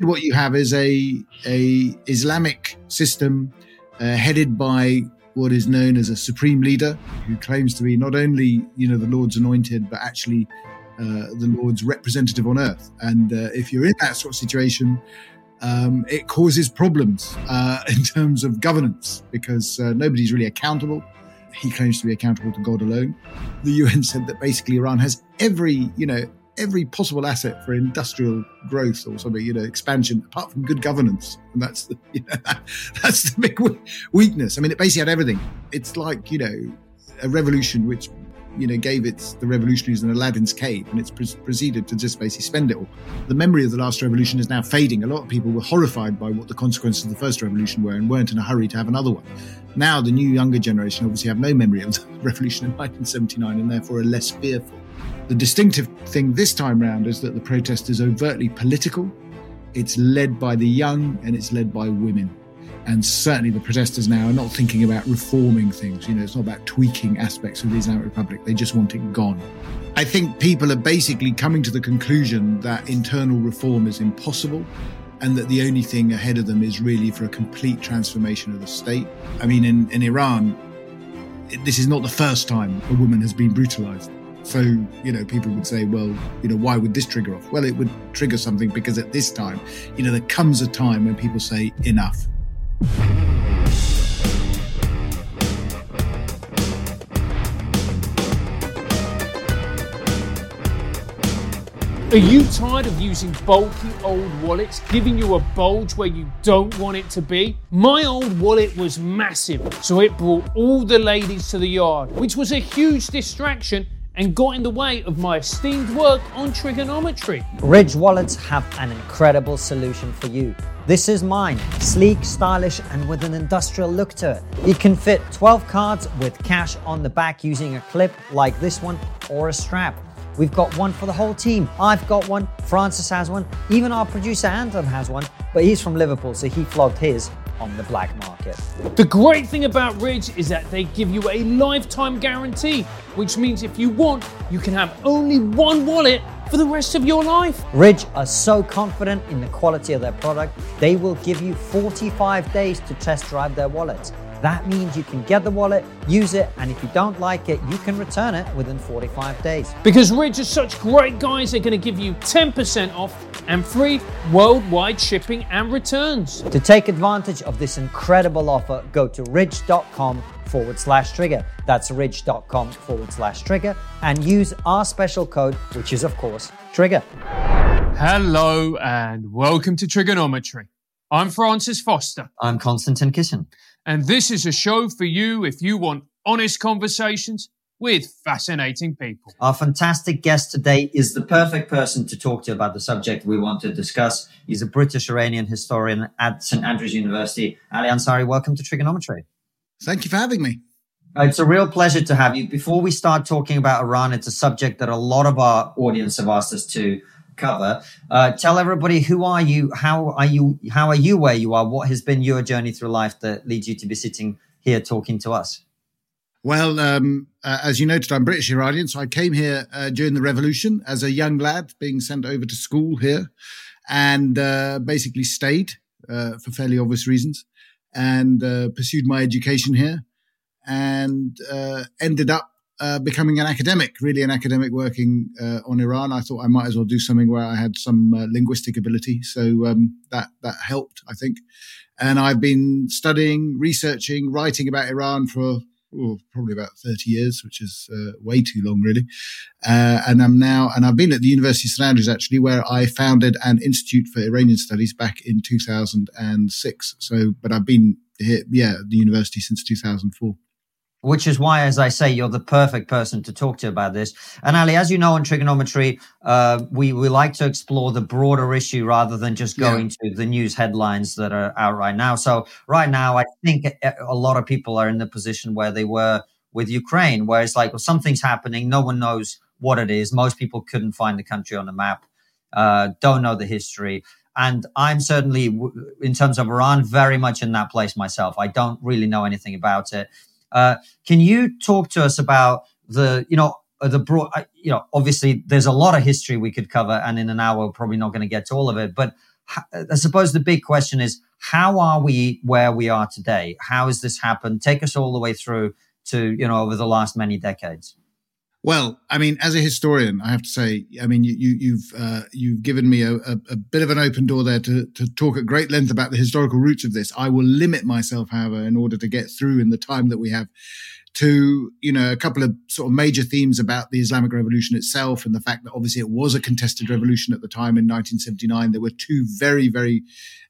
What you have is a a Islamic system uh, headed by what is known as a supreme leader who claims to be not only you know the Lord's anointed but actually uh, the Lord's representative on earth. And uh, if you're in that sort of situation, um, it causes problems uh, in terms of governance because uh, nobody's really accountable. He claims to be accountable to God alone. The UN said that basically Iran has every, you know, every possible asset for industrial growth or something, you know, expansion, apart from good governance. And that's the, you know, that's the big weakness. I mean, it basically had everything. It's like, you know, a revolution which you know, gave its the revolutionaries an Aladdin's cave, and it's pre- proceeded to just basically spend it all. The memory of the last revolution is now fading. A lot of people were horrified by what the consequences of the first revolution were and weren't in a hurry to have another one. Now, the new younger generation obviously have no memory of the revolution in 1979 and therefore are less fearful. The distinctive thing this time round is that the protest is overtly political. It's led by the young and it's led by women. And certainly the protesters now are not thinking about reforming things. You know, it's not about tweaking aspects of the Islamic Republic. They just want it gone. I think people are basically coming to the conclusion that internal reform is impossible and that the only thing ahead of them is really for a complete transformation of the state. I mean, in, in Iran, this is not the first time a woman has been brutalized. So, you know, people would say, well, you know, why would this trigger off? Well, it would trigger something because at this time, you know, there comes a time when people say, enough. Are you tired of using bulky old wallets, giving you a bulge where you don't want it to be? My old wallet was massive, so it brought all the ladies to the yard, which was a huge distraction and got in the way of my esteemed work on Triggernometry. Ridge wallets have an incredible solution for you. This is mine, sleek, stylish, and with an industrial look to it. It can fit 12 cards with cash on the back using a clip like this one or a strap. We've got one for the whole team. I've got one, Francis has one, even our producer Anton has one, but he's from Liverpool, so he flogged his on the black market. The great thing about Ridge is that they give you a lifetime guarantee, which means if you want, you can have only one wallet for the rest of your life. Ridge are so confident in the quality of their product, they will give you 45 days to test drive their wallets. That means you can get the wallet, use it, and if you don't like it, you can return it within 45 days. Because Ridge are such great guys, they're going to give you 10% off and free worldwide shipping and returns. To take advantage of this incredible offer, go to ridge.com forward slash trigger. That's ridge.com forward slash trigger and use our special code, which is, of course, trigger. Hello and welcome to Triggernometry. I'm Francis Foster. I'm Konstantin Kisin. And this is a show for you if you want honest conversations with fascinating people. Our fantastic guest today is the perfect person to talk to about the subject we want to discuss. He's a British Iranian historian at St Andrews University. Ali Ansari, welcome to Triggernometry. Thank you for having me. Uh, it's a real pleasure to have you. Before we start talking about Iran, it's a subject that a lot of our audience have asked us to cover. Uh, tell everybody who are you? How are you? How are you where you are? What has been your journey through life that leads you to be sitting here talking to us? Well, um, uh, as you noted, I'm British Iranian, so I came here uh, during the revolution as a young lad, being sent over to school here, and uh, basically stayed uh, for fairly obvious reasons, and uh, pursued my education here, and ended up uh, becoming an academic, really an academic working uh, on Iran. I thought I might as well do something where I had some uh, linguistic ability, so um, that that helped, I think. And I've been studying, researching, writing about Iran for oh, probably about thirty years, which is uh, way too long, really. Uh, and I'm now, and I've been at the University of St Andrews actually, where I founded an institute for Iranian studies back in 2006. So, but I've been here, yeah, at the university since 2004 which is why, as I say, you're the perfect person to talk to about this. And Ali, as you know, in Triggernometry, uh, we, we like to explore the broader issue rather than just going yeah. to the news headlines that are out right now. So, right now, I think a lot of people are in the position where they were with Ukraine, where it's like, well, something's happening, no one knows what it is. Most people couldn't find the country on the map, uh, don't know the history. And I'm certainly, in terms of Iran, very much in that place myself. I don't really know anything about it. Uh, can you talk to us about the, you know, uh, the broad, uh, you know, obviously there's a lot of history we could cover, and in an hour we're probably not going to get to all of it. But I suppose the big question is how are we where we are today? How has this happened? Take us all the way through to, you know, over the last many decades. Well, I mean, as a historian, I have to say, I mean, you, have you've, uh, you've given me a, a, a, bit of an open door there to, to talk at great length about the historical roots of this. I will limit myself, however, in order to get through in the time that we have to, you know, a couple of sort of major themes about the Islamic Revolution itself and the fact that obviously it was a contested revolution at the time in 1979. There were two very, very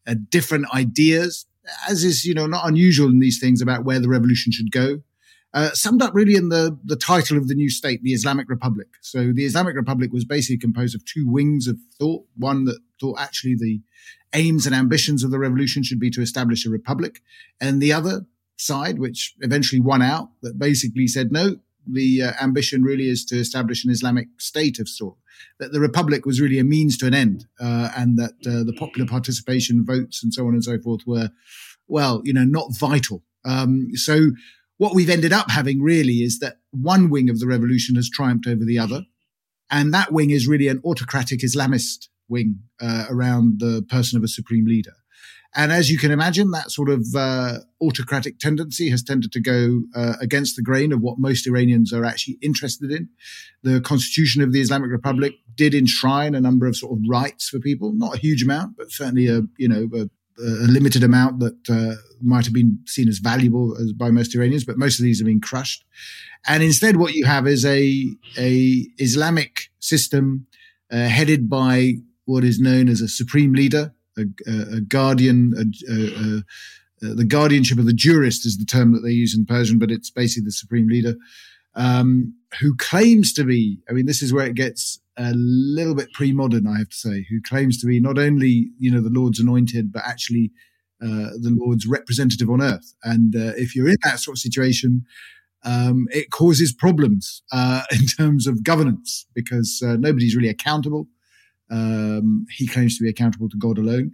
uh, different ideas, as is, you know, not unusual in these things about where the revolution should go uh, summed up really in the, the title of the new state, the Islamic Republic. So the Islamic Republic was basically composed of two wings of thought. One that thought actually the aims and ambitions of the revolution should be to establish a republic, and the other side, which eventually won out, that basically said no. The uh, ambition really is to establish an Islamic state of sort. That the republic was really a means to an end, uh, and that uh, the popular participation votes and so on and so forth were, well, you know, not vital. Um, so what we've ended up having really is that one wing of the revolution has triumphed over the other. And that wing is really an autocratic Islamist wing uh, around the person of a supreme leader. And as you can imagine, that sort of uh, autocratic tendency has tended to go uh, against the grain of what most Iranians are actually interested in. The constitution of the Islamic Republic did enshrine a number of sort of rights for people, not a huge amount, but certainly a you know a a limited amount that uh, might have been seen as valuable as, by most Iranians, but most of these have been crushed. And instead, what you have is a a Islamic system uh, headed by what is known as a supreme leader, a, a, a guardian, a, the guardianship of the jurist is the term that they use in Persian, but it's basically the supreme leader, um, who claims to be. I mean, this is where it gets a little bit pre-modern, I have to say, who claims to be not only you know the Lord's anointed, but actually uh, the Lord's representative on earth. And uh, if you're in that sort of situation, um, it causes problems uh, in terms of governance because uh, nobody's really accountable. Um, he claims to be accountable to God alone.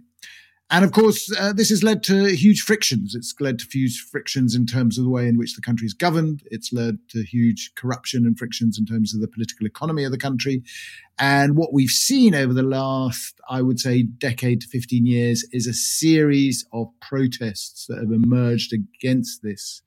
And of course, uh, this has led to huge frictions. It's led to huge frictions in terms of the way in which the country is governed. It's led to huge corruption and frictions in terms of the political economy of the country. And what we've seen over the last, I would say, decade to 15 years is a series of protests that have emerged against this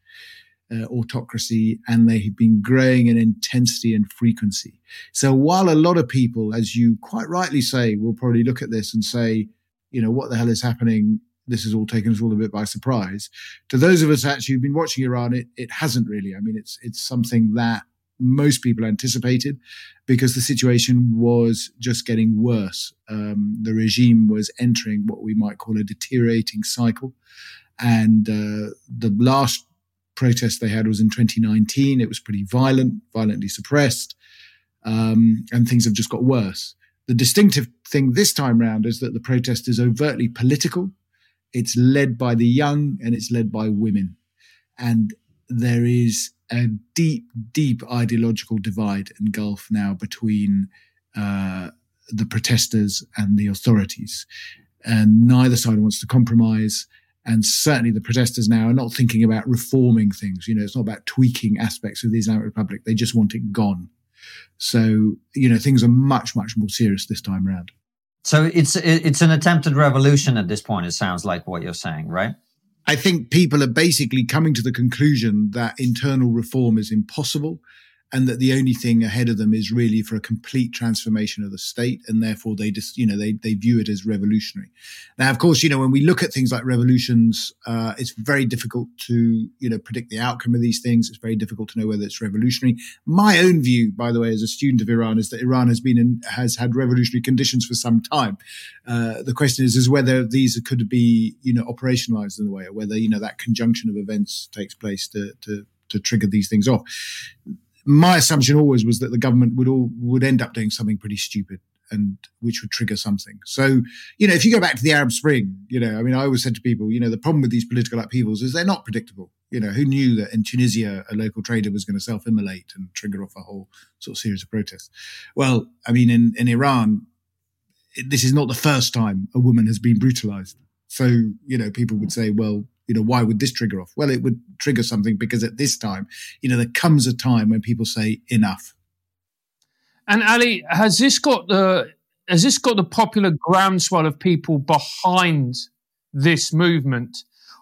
uh, autocracy and they have been growing in intensity and frequency. So while a lot of people, as you quite rightly say, will probably look at this and say, you know, what the hell is happening? This has all taken us all a bit by surprise. To those of us actually who've been watching Iran, it, it hasn't really. I mean, it's, it's something that most people anticipated because the situation was just getting worse. Um, the regime was entering what we might call a deteriorating cycle. And uh, the last protest they had was in 2019. It was pretty violent, violently suppressed, um, and things have just got worse. The distinctive thing this time round is that the protest is overtly political. It's led by the young and it's led by women. And there is a deep, deep ideological divide and gulf now between uh, the protesters and the authorities. And neither side wants to compromise. And certainly the protesters now are not thinking about reforming things. You know, it's not about tweaking aspects of the Islamic Republic. They just want it gone. So, you know, things are much, much more serious this time around. So it's it's an attempted revolution at this point. It sounds like what you're saying, right? I think people are basically coming to the conclusion that internal reform is impossible and that the only thing ahead of them is really for a complete transformation of the state and therefore they just you know they, they view it as revolutionary. Now of course you know when we look at things like revolutions uh, it's very difficult to you know predict the outcome of these things. It's very difficult to know whether it's revolutionary. My own view by the way as a student of iran is that iran has been in has had revolutionary conditions for some time. Uh, the question is is whether these could be you know operationalized in a way or whether you know that conjunction of events takes place to to to trigger these things off my assumption always was that the government would all would end up doing something pretty stupid and which would trigger something. So, you know, if you go back to the Arab Spring, you know, I mean, I always said to people, you know, the problem with these political upheavals is they're not predictable. You know, who knew that in Tunisia a local trader was going to self-immolate and trigger off a whole sort of series of protests? Well, I mean, in in Iran, this is not the first time a woman has been brutalized. So, you know, people would say, well, you know, why would this trigger off? Well, it would trigger something because at this time, you know, there comes a time when people say enough. And Ali, has this got the has this got the popular groundswell of people behind this movement?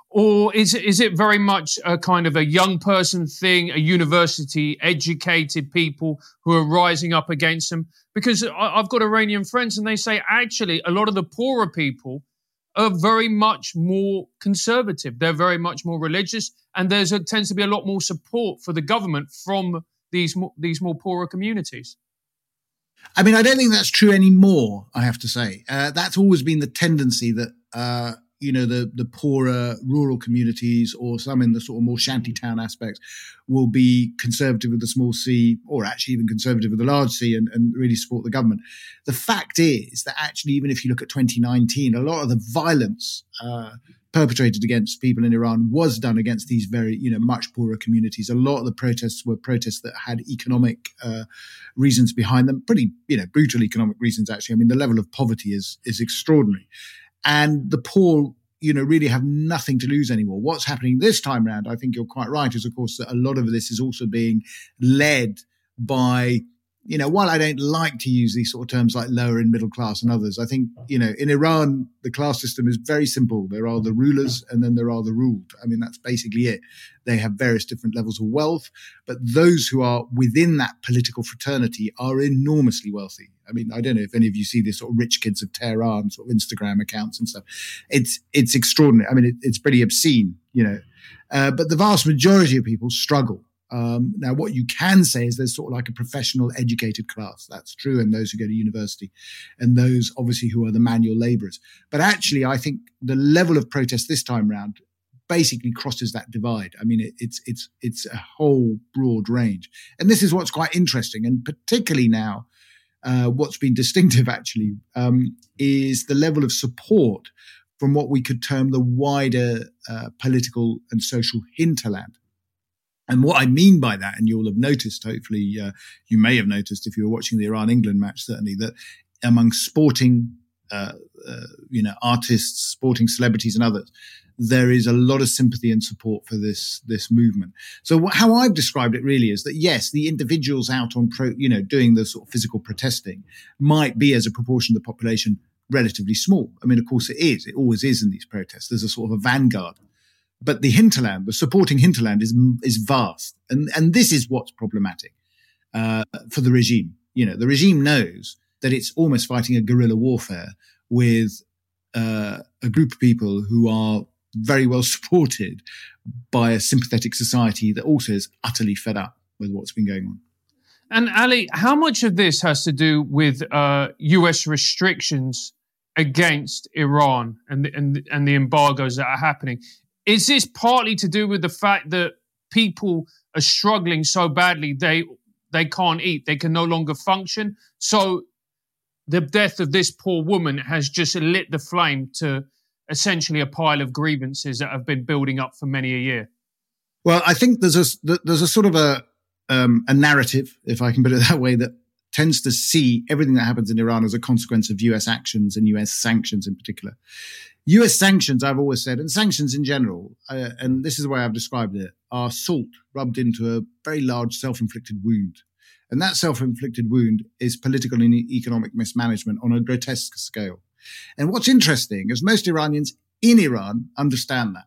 Or is, is it very much a kind of a young person thing, a university educated people who are rising up against them? Because I've got Iranian friends and they say actually a lot of the poorer people are very much more conservative. They're very much more religious, and there's a, tends to be a lot more support for the government from these these more poorer communities. I mean, I don't think that's true anymore. I have to say uh, that's always been the tendency that uh, you know the the poorer rural communities or some in the sort of more shanty town aspects will be conservative with the small c or actually even conservative with the large c and, and really support the government the fact is that actually even if you look at 2019 a lot of the violence uh, perpetrated against people in Iran was done against these very, you know, much poorer communities. A lot of the protests were protests that had economic uh, reasons behind them, pretty, you know, brutal economic reasons. Actually, I mean, the level of poverty is is extraordinary and the poor you know really have nothing to lose anymore. What's happening this time around i think you're quite right is of course that a lot of this is also being led by you know, while I don't like to use these sort of terms like lower and middle class and others, I think, you know, in Iran, the class system is very simple. There are the rulers and then there are the ruled. I mean, that's basically it. They have various different levels of wealth, but those who are within that political fraternity are enormously wealthy. I mean, I don't know if any of you see this sort of rich kids of Tehran sort of Instagram accounts and stuff. It's, it's extraordinary. I mean, it, it's pretty obscene, you know, uh, but the vast majority of people struggle um, now, what you can say is there's sort of like a professional educated class. That's true. And those who go to university and those obviously who are the manual laborers. But actually, I think the level of protest this time round basically crosses that divide. I mean, it, it's, it's, it's a whole broad range. And this is what's quite interesting. And particularly now, uh, what's been distinctive actually um, is the level of support from what we could term the wider uh, political and social hinterland. And what I mean by that, and you'll have noticed, hopefully, uh, you may have noticed if you were watching the Iran England match, certainly, that among sporting, uh, uh, you know, artists, sporting celebrities, and others, there is a lot of sympathy and support for this this movement. So how I've described it really is that yes, the individuals out on pro, you know, doing the sort of physical protesting might be as a proportion of the population relatively small. I mean, of course, it is. It always is in these protests. There's a sort of a vanguard but the hinterland, the supporting hinterland, is is vast, and and this is what's problematic uh, for the regime. You know, the regime knows that it's almost fighting a guerrilla warfare with uh, a group of people who are very well supported by a sympathetic society that also is utterly fed up with what's been going on. And Ali, how much of this has to do with uh, U.S. restrictions against Iran and the, and and the embargoes that are happening? Is this partly to do with the fact that people are struggling so badly they they can't eat, they can no longer function? So the death of this poor woman has just lit the flame to essentially a pile of grievances that have been building up for many a year. Well, I think there's a there's a sort of a um, a narrative, if I can put it that way, that tends to see everything that happens in Iran as a consequence of US actions and US sanctions in particular. US sanctions, I've always said, and sanctions in general, uh, and this is the way I've described it, are salt rubbed into a very large self inflicted wound. And that self inflicted wound is political and economic mismanagement on a grotesque scale. And what's interesting is most Iranians in Iran understand that.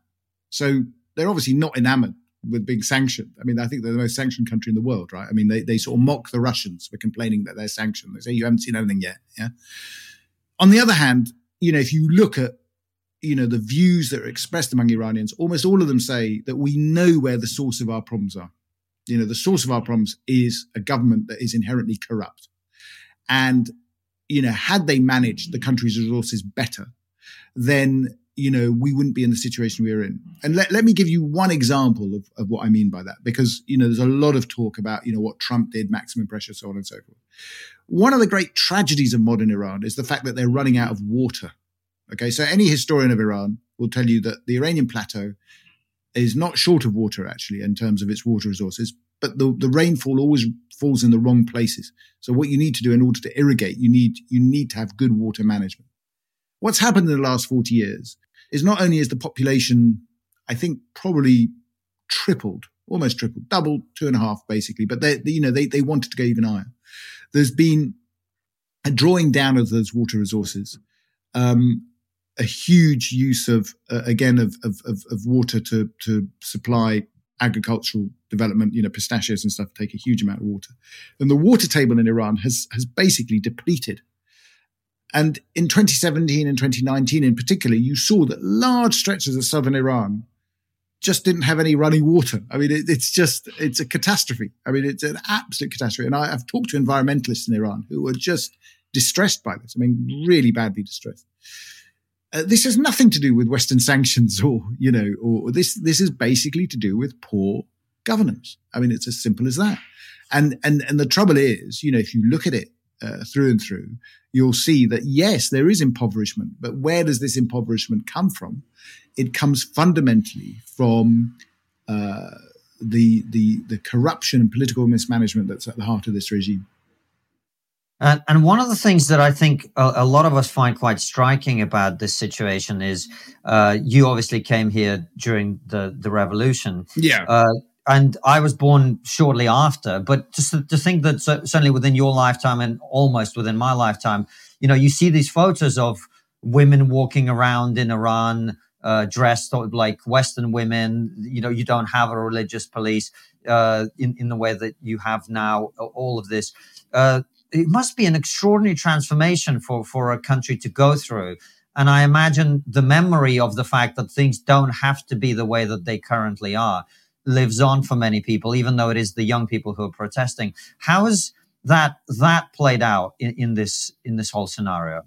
So they're obviously not enamored with being sanctioned. I mean, I think they're the most sanctioned country in the world, right? I mean, they, they sort of mock the Russians for complaining that they're sanctioned. They say, you haven't seen anything yet. Yeah. On the other hand, you know, if you look at you know the views that are expressed among Iranians, almost all of them say that we know where the source of our problems are. You know, the source of our problems is a government that is inherently corrupt, and you know, had they managed the country's resources better, then you know we wouldn't be in the situation we're in. And let, let me give you one example of, of what I mean by that, because you know there's a lot of talk about you know what Trump did, maximum pressure, so on and so forth. One of the great tragedies of modern Iran is the fact that they're running out of water Okay, so any historian of Iran will tell you that the Iranian plateau is not short of water, actually, in terms of its water resources, but the, the rainfall always falls in the wrong places. So what you need to do in order to irrigate, you need you need to have good water management. What's happened in the last 40 years is not only is the population, I think, probably tripled, almost tripled, doubled, two and a half, basically, but they, they you know, they, they wanted to go even higher. There's been a drawing down of those water resources, um, a huge use of uh, again of, of, of of water to to supply agricultural development. You know, pistachios and stuff take a huge amount of water, and the water table in Iran has has basically depleted. And in 2017 and 2019, in particular, you saw that large stretches of southern Iran just didn't have any running water. I mean, it, it's just, it's a catastrophe. I mean, it's an absolute catastrophe. And I, have talked to environmentalists in Iran who are just distressed by this. I mean, really badly distressed. Uh, this has nothing to do with Western sanctions or, you know, or this, this is basically to do with poor governance. I mean, it's as simple as that. And, and, and the trouble is, you know, if you look at it uh, through and through, you'll see that yes, there is impoverishment, but where does this impoverishment come from? It comes fundamentally from uh, the the the corruption and political mismanagement that's at the heart of this regime. And, and one of the things that I think a, a, lot of us find quite striking about this situation is uh, you obviously came here during the, the revolution. Yeah. Uh, and I was born shortly after. But just to, to think that certainly within your lifetime and almost within my lifetime, you know, you see these photos of women walking around in Iran uh, dressed like Western women. You know, you don't have a religious police uh, in in the way that you have now. All of this. Uh, it must be an extraordinary transformation for for a country to go through. And I imagine the memory of the fact that things don't have to be the way that they currently are lives on for many people, even though it is the young people who are protesting. How has that that played out in, in this in this whole scenario?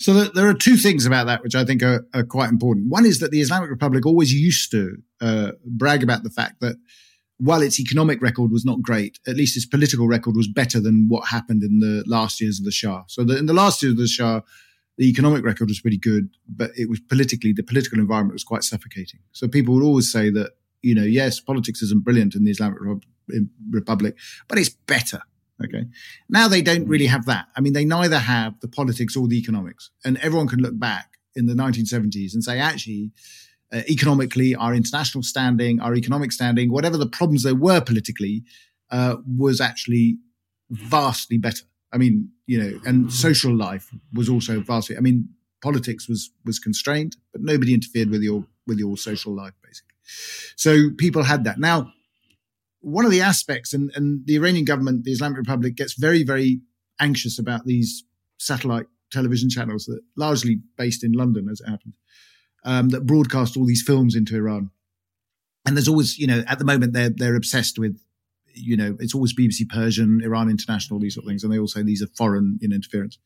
So there are two things about that which I think are, are, quite important. One is that the Islamic Republic always used to uh, brag about the fact that while its economic record was not great, at least its political record was better than what happened in the last years of the Shah. So the, in the last years of the Shah, the economic record was pretty good, but it was politically, the political environment was quite suffocating. So people would always say that you know, yes, politics isn't brilliant in the Islamic Republic, but it's better. Okay. Now they don't really have that. I mean, they neither have the politics or the economics. And everyone can look back in the 1970s and say, actually, uh, economically, our international standing, our economic standing, whatever the problems there were politically, uh, was actually vastly better. I mean, you know, and social life was also vastly. I mean, politics was was constrained, but nobody interfered with your with your social life, basically. So people had that. Now, one of the aspects, and, and the Iranian government, the Islamic Republic, gets very, very anxious about these satellite television channels that largely based in London, as it happened, um, that broadcast all these films into Iran. And there's always, you know, at the moment they're they're obsessed with, you know, it's always BBC Persian, Iran International, these sort of things, and they all say these are foreign in interference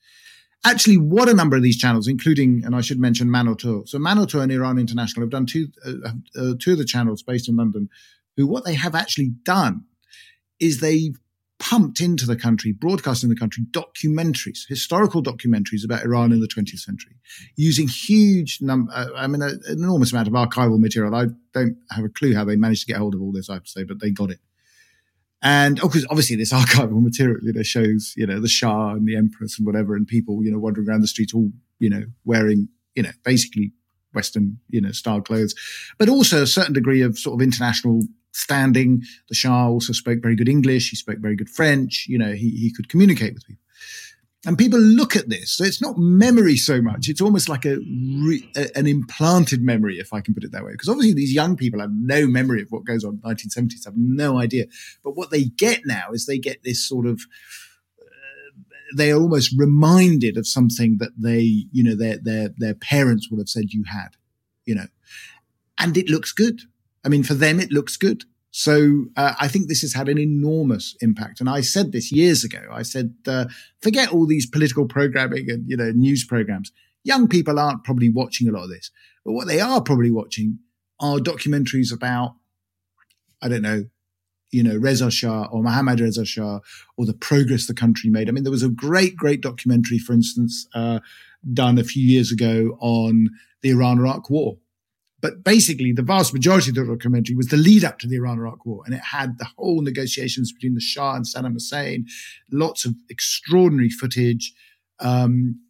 actually what a number of these channels, including, and I should mention Manoto. So Manoto and Iran International have done two, uh, uh, two of the channels based in London, who what they have actually done is they've pumped into the country, broadcast in the country, documentaries, historical documentaries about Iran in the 20th century, using huge number, uh, I mean, an enormous amount of archival material. I don't have a clue how they managed to get hold of all this, I have to say, but they got it. And oh, because obviously this archival material, you shows, you know, the Shah and the Empress and whatever, and people, you know, wandering around the streets all, you know, wearing, you know, basically Western, you know, style clothes, but also a certain degree of sort of international standing. The Shah also spoke very good English. He spoke very good French. You know, he, he could communicate with people. And people look at this. So it's not memory so much. It's almost like a, re, a an implanted memory, if I can put it that way. Because obviously these young people have no memory of what goes on in the 1970s, have no idea. But what they get now is they get this sort of, uh, they are almost reminded of something that they, you know, their, their, their parents would have said you had, you know, and it looks good. I mean, for them, it looks good. So uh, I think this has had an enormous impact. And I said this years ago. I said, uh, forget all these political programming and you know news programs. Young people aren't probably watching a lot of this, but what they are probably watching are documentaries about, I don't know, you know, Reza Shah or Mohammad Reza Shah or the progress the country made. I mean, there was a great, great documentary, for instance, uh, done a few years ago on the Iran-Iraq War but basically, the vast majority of the documentary was the lead up to the Iran Iraq war. And it had the whole negotiations between the Shah and Saddam Hussein, lots of extraordinary footage. Um,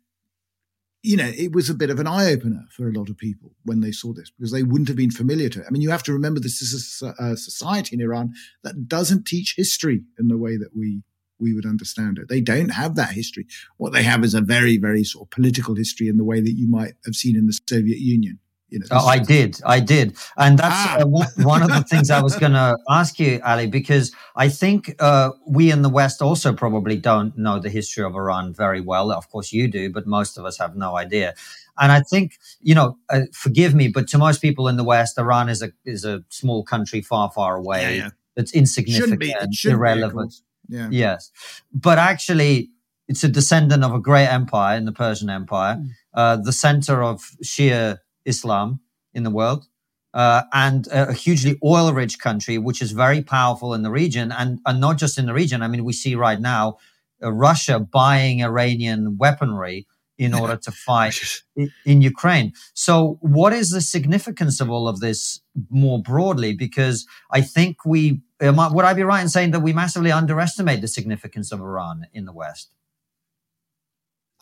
you know, it was a bit of an eye opener for a lot of people when they saw this because they wouldn't have been familiar to it. I mean, you have to remember this is a, a society in Iran that doesn't teach history in the way that we we would understand it. They don't have that history. What they have is a very, very sort of political history in the way that you might have seen in the Soviet Union. You know, oh, I did, I did, and that's ah. uh, one of the things I was going to ask you, Ali, because I think uh, we in the West also probably don't know the history of Iran very well. Of course, you do, but most of us have no idea. And I think, you know, uh, forgive me, but to most people in the West, Iran is a is a small country far, far away. Yeah, insignificant, it irrelevant. Be, yeah. Yes, but actually, it's a descendant of a great empire in the Persian Empire, mm. uh, the center of Shia Islam in the world. Uh, and a, hugely oil-rich country, which is very powerful in the region, and, and not just in the region. I mean, we see right now uh, Russia buying Iranian weaponry in order to fight in Ukraine. So, what is the significance of all of this more broadly? Because I think we would I be right in saying that we massively underestimate the significance of Iran in the West?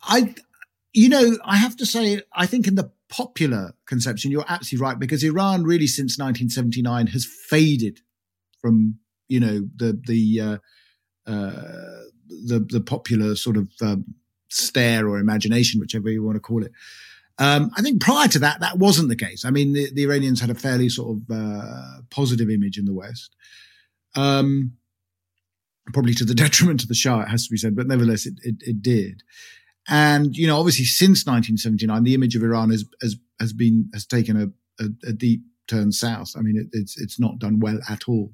I, you know, I have to say, I think in the popular conception, you're absolutely right because Iran really since 1979 has faded from you know the the uh, uh, the the popular sort of um, stare or imagination, whichever you want to call it. Um, I think prior to that, that wasn't the case. I mean, the, the Iranians had a fairly sort of uh, positive image in the West, um, probably to the detriment of the Shah, it has to be said, but nevertheless, it, it, it did. And you know, obviously, since 1979, the image of Iran has has, has been has taken a, a, a deep turn south. I mean, it, it's it's not done well at all.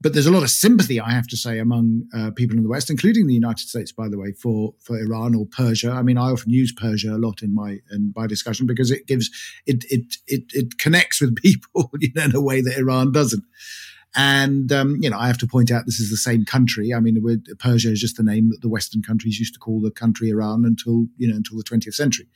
But there's a lot of sympathy, I have to say, among uh, people in the West, including the United States, by the way, for for Iran or Persia. I mean, I often use Persia a lot in my in my discussion because it gives it it it, it connects with people you know, in a way that Iran doesn't. And, um, you know, I have to point out this is the same country. I mean, Persia is just the name that the Western countries used to call the country Iran until, you know, until the 20th century.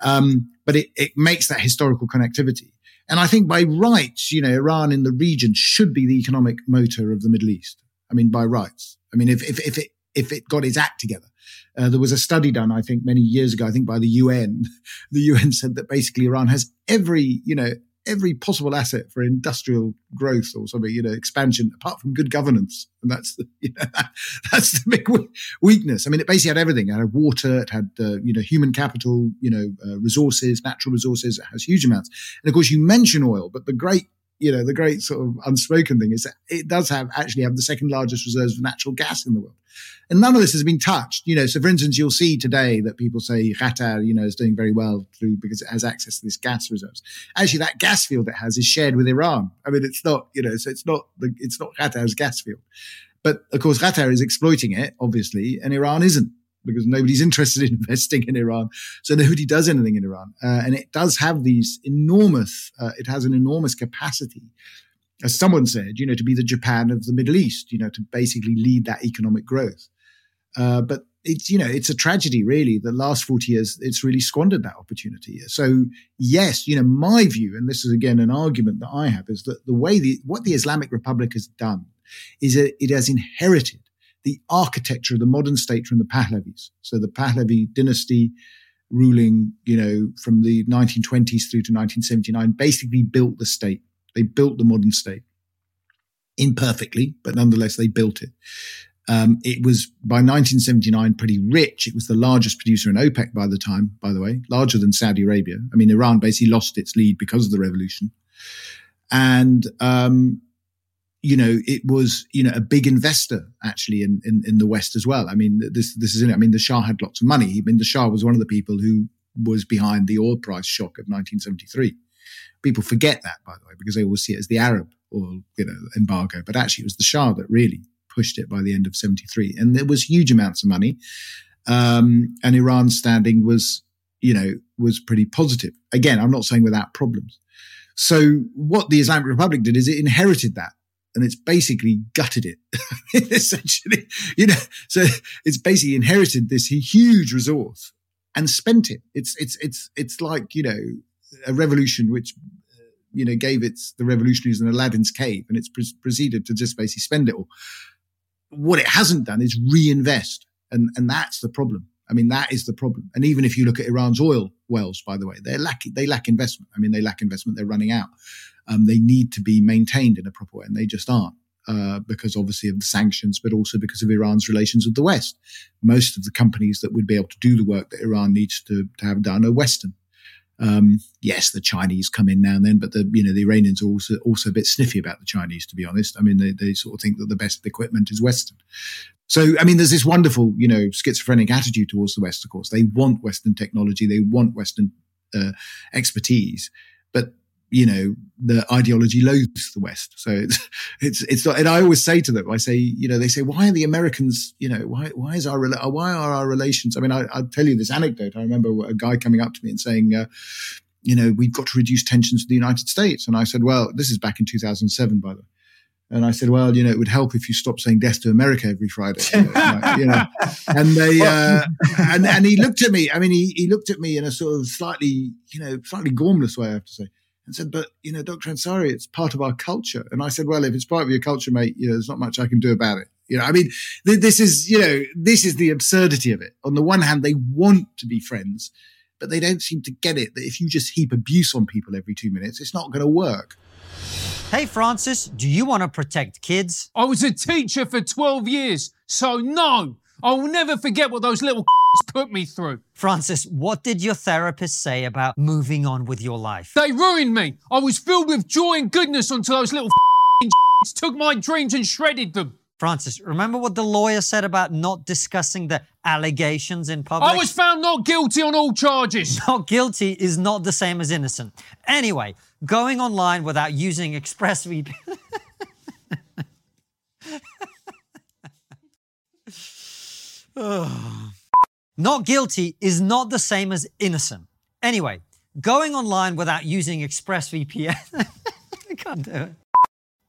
Um, but it, it makes that historical connectivity. And I think by rights, you know, Iran in the region should be the economic motor of the Middle East. I mean, by rights. I mean, if, if, if it, if it got its act together. Uh, there was a study done, I think, many years ago, I think by the UN. The UN said that basically Iran has every, you know, every possible asset for industrial growth or something, you know, expansion, apart from good governance. And that's the, you know, that's the big weakness. I mean, it basically had everything. It had water, it had, uh, you know, human capital, you know, uh, resources, natural resources. It has huge amounts. And of course, you mention oil, but the great you know, the great sort of unspoken thing is that it does have actually have the second largest reserves of natural gas in the world. And none of this has been touched, you know. So, for instance, you'll see today that people say Qatar, you know, is doing very well through because it has access to this gas reserves. Actually, that gas field it has is shared with Iran. I mean, it's not, you know, so it's not the, it's not Qatar's gas field, but of course, Qatar is exploiting it, obviously, and Iran isn't because nobody's interested in investing in Iran. So nobody does anything in Iran. Uh, and it does have these enormous, uh, it has an enormous capacity, as someone said, you know, to be the Japan of the Middle East, you know, to basically lead that economic growth. Uh, but it's, you know, it's a tragedy, really. The last 40 years, it's really squandered that opportunity. So, yes, you know, my view, and this is again an argument that I have, is that the way the, what the Islamic Republic has done is that it has inherited the architecture of the modern state from the Pahlavis. So the Pahlavi dynasty ruling, you know, from the 1920s through to 1979 basically built the state. They built the modern state imperfectly, but nonetheless they built it. Um, it was by 1979 pretty rich. It was the largest producer in OPEC by the time, by the way, larger than Saudi Arabia. I mean, Iran basically lost its lead because of the revolution. And um, you know, it was, you know, a big investor actually in, in, in the West as well. I mean, this, this is. I mean, the Shah had lots of money. I mean, the Shah was one of the people who was behind the oil price shock of 1973. People forget that, by the way, because they always see it as the Arab or, you know, embargo. But actually, it was the Shah that really pushed it by the end of 73. And there was huge amounts of money. Um, and Iran's standing was, you know, was pretty positive. Again, I'm not saying without problems. So what the Islamic Republic did is it inherited that and it's basically gutted it essentially you know so it's basically inherited this huge resource and spent it it's it's it's it's like you know a revolution which uh, you know gave its the revolutionaries in aladdin's cave and it's pre- proceeded to just basically spend it all what it hasn't done is reinvest and and that's the problem I mean, that is the problem. And even if you look at Iran's oil wells, by the way, they lack they lack investment. I mean, they lack investment. They're running out. Um, they need to be maintained in a proper way, and they just aren't. uh, because obviously of the sanctions, but also because of Iran's relations with the West. Most of the companies that would be able to do the work that Iran needs to, to have done are Western. Um, yes, the Chinese come in now and then, but the you know the Iranians are also also a bit sniffy about the Chinese, to be honest. I mean, they, they sort of think that the best equipment is Western. So, I mean, there's this wonderful, you know, schizophrenic attitude towards the West. Of course, they want Western technology, they want Western uh, expertise, but you know, the ideology loathes the West. So it's, it's, it's not, and I always say to them, I say, you know, they say, why are the Americans, you know, why, why is our, why are our relations? I mean, I, will tell you this anecdote. I remember a guy coming up to me and saying, uh, you know, we've got to reduce tensions with the United States. And I said, well, this is back in 2007, by the way. And I said, well, you know, it would help if you stopped saying death to America every Friday. You know, and they, uh, and, and he looked at me. I mean, he, he looked at me in a sort of slightly, you know, slightly gormless way, I have to say and said, but, you know, Dr. Ansari, it's part of our culture. And I said, well, if it's part of your culture, mate, you know, there's not much I can do about it. You know, I mean, th- this is, you know, this is the absurdity of it. On the one hand, they want to be friends, but they don't seem to get it that if you just heap abuse on people every two minutes, it's not going to work. Hey, Francis, do you want to protect kids? I was a teacher for 12 years, so no, I will never forget what those little put me through. Francis, what did your therapist say about moving on with your life? They ruined me. I was filled with joy and goodness until those little took my dreams and shredded them. Francis, remember what the lawyer said about not discussing the allegations in public? I was found not guilty on all charges. Not guilty is not the same as innocent. Anyway, going online without using ExpressVPN. oh. Not guilty is not the same as innocent. Anyway, going online without using ExpressVPN. I can't do it.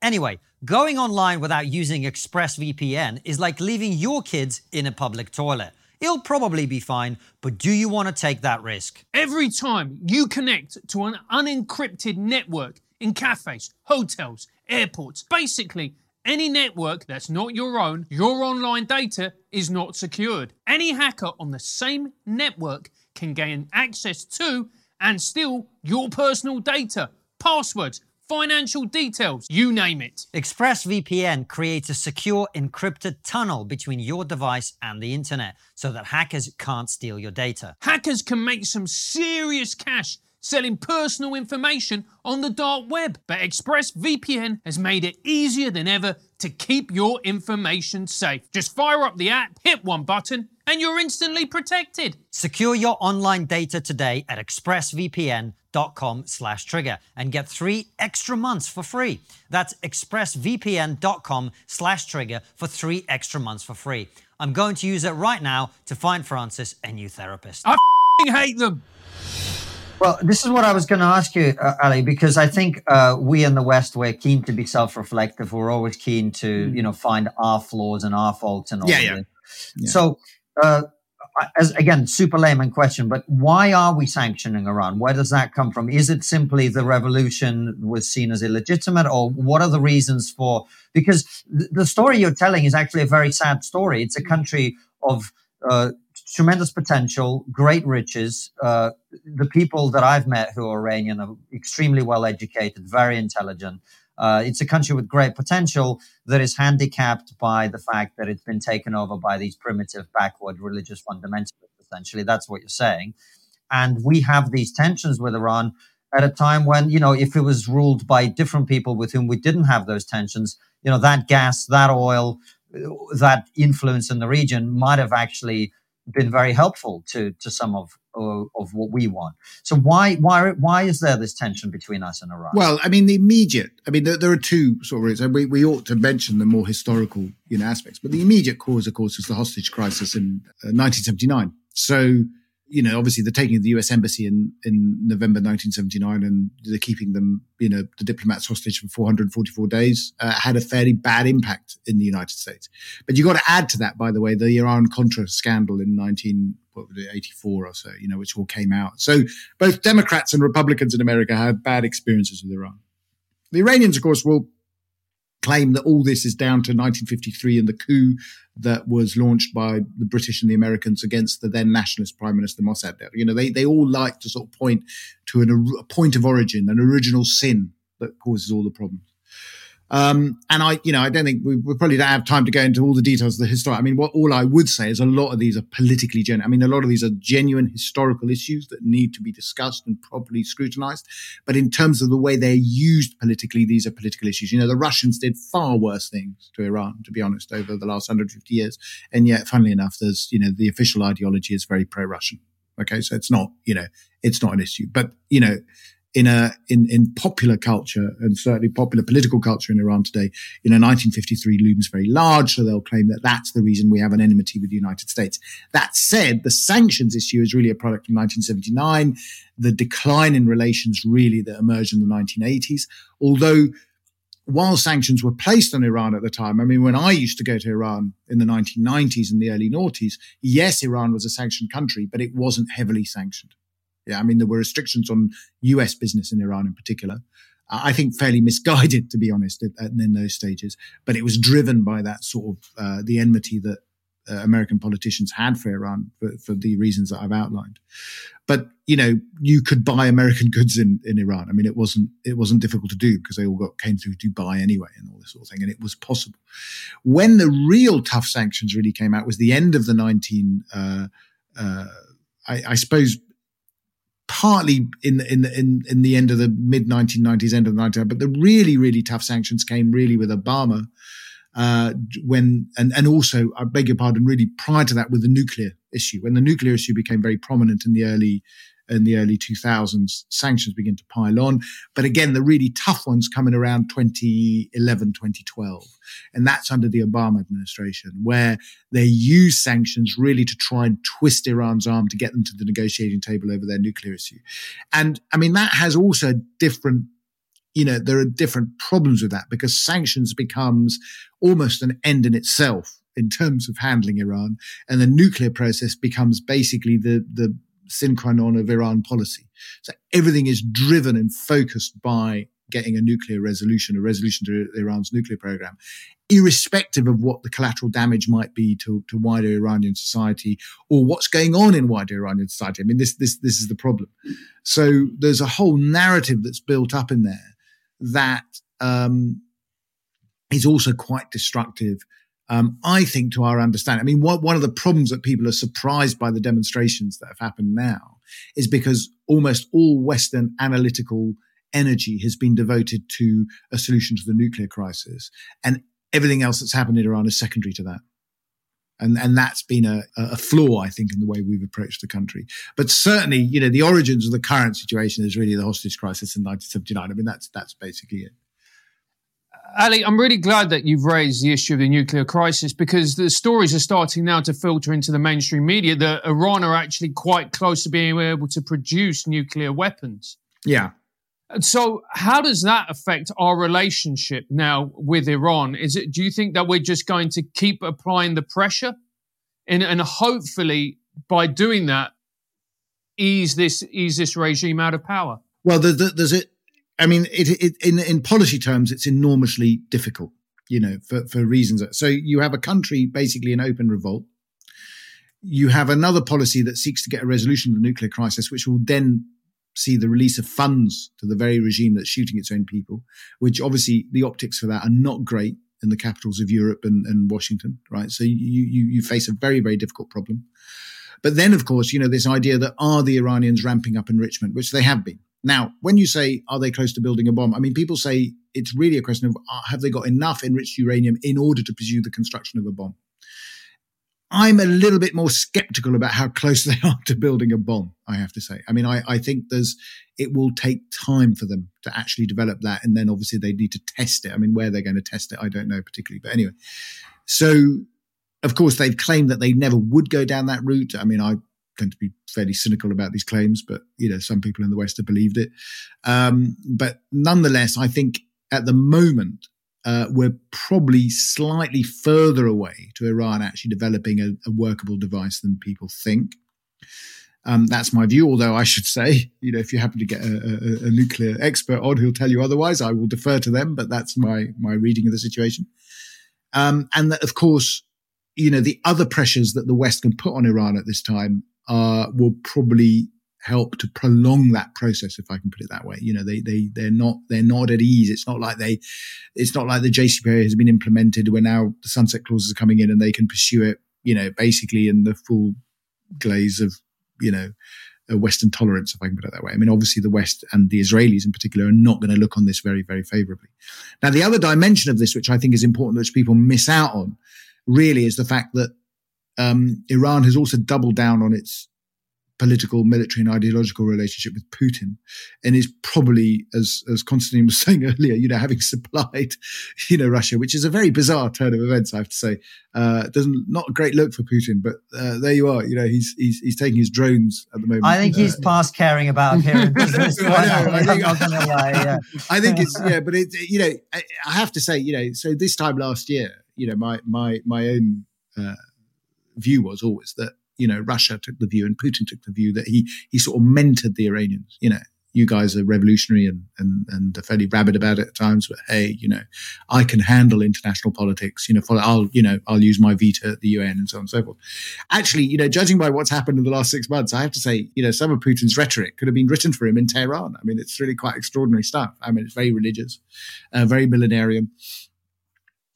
Anyway, going online without using ExpressVPN is like leaving your kids in a public toilet. It'll probably be fine, but do you want to take that risk? Every time you connect to an unencrypted network in cafes, hotels, airports, basically any network that's not your own, your online data is not secured. Any hacker on the same network can gain access to and steal your personal data, passwords, financial details, you name it. ExpressVPN creates a secure encrypted tunnel between your device and the internet so that hackers can't steal your data. Hackers can make some serious cash selling personal information on the dark web. But ExpressVPN has made it easier than ever to keep your information safe. Just fire up the app, hit one button, and you're instantly protected. Secure your online data today at expressvpn.com slash trigger and get three extra months for free. That's expressvpn.com slash trigger for three extra months for free. I'm going to use it right now to find Francis a new therapist. I hate them. Well, this is what I was going to ask you, uh, Ali, because I think uh, we in the West we're keen to be self-reflective. We're always keen to, mm. you know, find our flaws and our faults and all yeah, yeah. yeah. So, uh, as again, super layman question, but why are we sanctioning Iran? Where does that come from? Is it simply the revolution was seen as illegitimate, or what are the reasons for? Because th- the story you're telling is actually a very sad story. It's a country of uh, tremendous potential, great riches. Uh, the people that I've met who are Iranian are extremely well educated, very intelligent. Uh, it's a country with great potential that is handicapped by the fact that it's been taken over by these primitive, backward religious fundamentalists, essentially. That's what you're saying. And we have these tensions with Iran at a time when, you know, if it was ruled by different people with whom we didn't have those tensions, you know, that gas, that oil, that influence in the region might have actually been very helpful to to some of of, what we want. So why why why is there this tension between us and Iran? Well, I mean, the immediate. I mean, there, there are two sort of reasons. We, we ought to mention the more historical you know aspects, but the immediate cause, of course, is the hostage crisis in uh, 1979. So you know, obviously the taking of the U.S. embassy in in November 1979 and the keeping them, you know, the diplomats hostage for 444 days uh, had a fairly bad impact in the United States. But you got to add to that, by the way, the Iran Contra scandal in 1984 or so, you know, which all came out. So both Democrats and Republicans in America had bad experiences with Iran. The Iranians, of course, will claim that all this is down to 1953 and the coup that was launched by the British and the Americans against the then nationalist Prime Minister Mossadegh. You know, they, they all like to sort of point to an, a point of origin, an original sin that causes all the problems. Um, and I, you know, I don't think we, we, probably don't have time to go into all the details of the history. I mean, what all I would say is a lot of these are politically genuine. I mean, a lot of these are genuine historical issues that need to be discussed and properly scrutinized. But in terms of the way they're used politically, these are political issues. You know, the Russians did far worse things to Iran, to be honest, over the last 150 years. And yet, funnily enough, there's, you know, the official ideology is very pro-Russian. Okay. So it's not, you know, it's not an issue, but, you know, in a in in popular culture and certainly popular political culture in Iran today, you know, 1953 looms very large, so they'll claim that that's the reason we have an enmity with the United States. That said, the sanctions issue is really a product of 1979, the decline in relations really that emerged in the 1980s. Although while sanctions were placed on Iran at the time, I mean, when I used to go to Iran in the 1990s and the early noughties, yes, Iran was a sanctioned country, but it wasn't heavily sanctioned. Yeah, I mean, there were restrictions on US business in Iran in particular. I think fairly misguided, to be honest, in those stages. But it was driven by that sort of uh, the enmity that uh, American politicians had for Iran for, for, the reasons that I've outlined. But you know, you could buy American goods in, in Iran. I mean, it wasn't it wasn't difficult to do because they all got came through Dubai anyway and all this sort of thing, and it was possible. When the real tough sanctions really came out was the end of the nineteen. Uh, uh I, I suppose partly in in in, in the end of the mid 1990s, end of the 90s, but the really, really tough sanctions came really with Obama. Uh, when, and, and also, I beg your pardon, really prior to that with the nuclear issue, when the nuclear issue became very prominent in the early in the early 2000s, sanctions begin to pile on. But again, the really tough ones coming around 2011, 2012. And that's under the Obama administration, where they use sanctions really to try and twist Iran's arm to get them to the negotiating table over their nuclear issue. And I mean, that has also different you know, there are different problems with that because sanctions becomes almost an end in itself in terms of handling Iran. And the nuclear process becomes basically the, the sine qua non of Iran policy. So everything is driven and focused by getting a nuclear resolution, a resolution to Iran's nuclear program, irrespective of what the collateral damage might be to, to wider Iranian society or what's going on in wider Iranian society. I mean, this, this, this is the problem. So there's a whole narrative that's built up in there that um, is also quite destructive um, I think, to our understanding. I mean, what, one of the problems that people are surprised by the demonstrations that have happened now is because almost all Western analytical energy has been devoted to a solution to the nuclear crisis, and everything else that's happened in Iran is secondary to that. And, and that's been a, a flaw, I think, in the way we've approached the country. But certainly, you know, the origins of the current situation is really the hostage crisis in 1979. I mean, that's that's basically it. Ali, I'm really glad that you've raised the issue of the nuclear crisis because the stories are starting now to filter into the mainstream media that Iran are actually quite close to being able to produce nuclear weapons. Yeah. So, how does that affect our relationship now with Iran? Is it? Do you think that we're just going to keep applying the pressure, and, and hopefully by doing that, ease this ease this regime out of power? Well, there's a I mean, it, it, in in policy terms, it's enormously difficult, you know, for for reasons. So you have a country basically in open revolt. You have another policy that seeks to get a resolution of the nuclear crisis, which will then see the release of funds to the very regime that's shooting its own people, which obviously the optics for that are not great in the capitals of Europe and, and Washington, right? So you, you, you face a very, very difficult problem. But then, of course, you know, this idea that are the Iranians ramping up enrichment, which they have been. Now, when you say, are they close to building a bomb? I mean, people say it's really a question of uh, have they got enough enriched uranium in order to pursue the construction of a bomb? I'm a little bit more skeptical about how close they are to building a bomb, I have to say. I mean, I, I think there's, it will take time for them to actually develop that. And then obviously they need to test it. I mean, where they're going to test it, I don't know particularly. But anyway, so of course they've claimed that they never would go down that route. I mean, I tend to be fairly cynical about these claims, but you know, some people in the West have believed it. Um, but nonetheless, I think at the moment uh, we're probably slightly further away to Iran actually developing a, a workable device than people think. Um, that's my view. Although I should say, you know, if you happen to get a, a, a, nuclear expert on who'll tell you otherwise, I will defer to them. But that's my my reading of the situation. Um, and that, of course, you know, the other pressures that the West can put on Iran at this time uh, will probably help to prolong that process, if I can put it that way. You know, they they they're not they're not at ease. It's not like they, it's not like the JCPOA has been implemented where now the sunset clauses are coming in and they can pursue it. You know, basically in the full glaze of you know Western tolerance, if I can put it that way. I mean, obviously, the West and the Israelis in particular are not going to look on this very, very favorably. Now, the other dimension of this, which I think is important, which people miss out on, really is the fact that um, Iran has also doubled down on its political, military, and ideological relationship with Putin, and is probably, as as Konstantin was saying earlier, you know, having supplied, you know, Russia, which is a very bizarre turn of events, I have to say. Uh, doesn't not a great look for Putin, but uh, there you are. You know, he's he's he's taking his drones at the moment. I think he's uh, past caring about appearing business. I know. I think, I'm not gonna lie. Yeah. I think it's yeah, but it you know, I, I, have to say, you know, so this time last year, you know, my my my own uh, view was always that you know, Russia took the view and Putin took the view that he he sort of mentored the Iranians. You know, you guys are revolutionary and and and fairly rabid about it at times, but hey, you know, I can handle international politics. You know, I'll you know I'll use my veto at the UN and so on and so forth. Actually, you know, judging by what's happened in the last six months, I have to say, you know, some of Putin's rhetoric could have been written for him in Tehran. I mean, it's really quite extraordinary stuff. I mean, it's very religious, uh, very millenarian.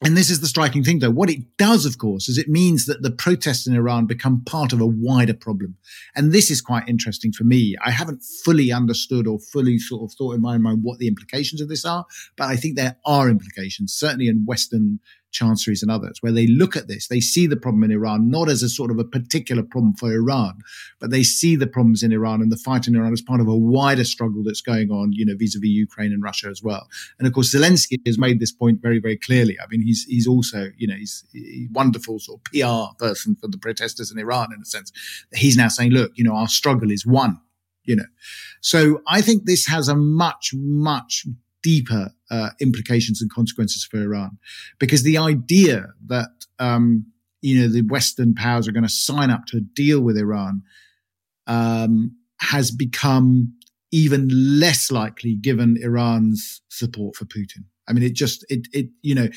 And this is the striking thing, though. What it does, of course, is it means that the protests in Iran become part of a wider problem. And this is quite interesting for me. I haven't fully understood or fully sort of thought in my mind what the implications of this are, but I think there are implications, certainly in Western chancelleries and others, where they look at this, they see the problem in Iran not as a sort of a particular problem for Iran, but they see the problems in Iran and the fight in Iran as part of a wider struggle that's going on, you know, vis-a-vis Ukraine and Russia as well. And of course, Zelensky has made this point very, very clearly. I mean, he's he's also, you know, he's, a wonderful sort of PR person for the protesters in Iran in a sense. He's now saying, look, you know, our struggle is one you know. So I think this has a much, much deeper uh, implications and consequences for Iran, because the idea that um, you know the Western powers are going to sign up to a deal with Iran um, has become even less likely given Iran's support for Putin. I mean, it just it it you know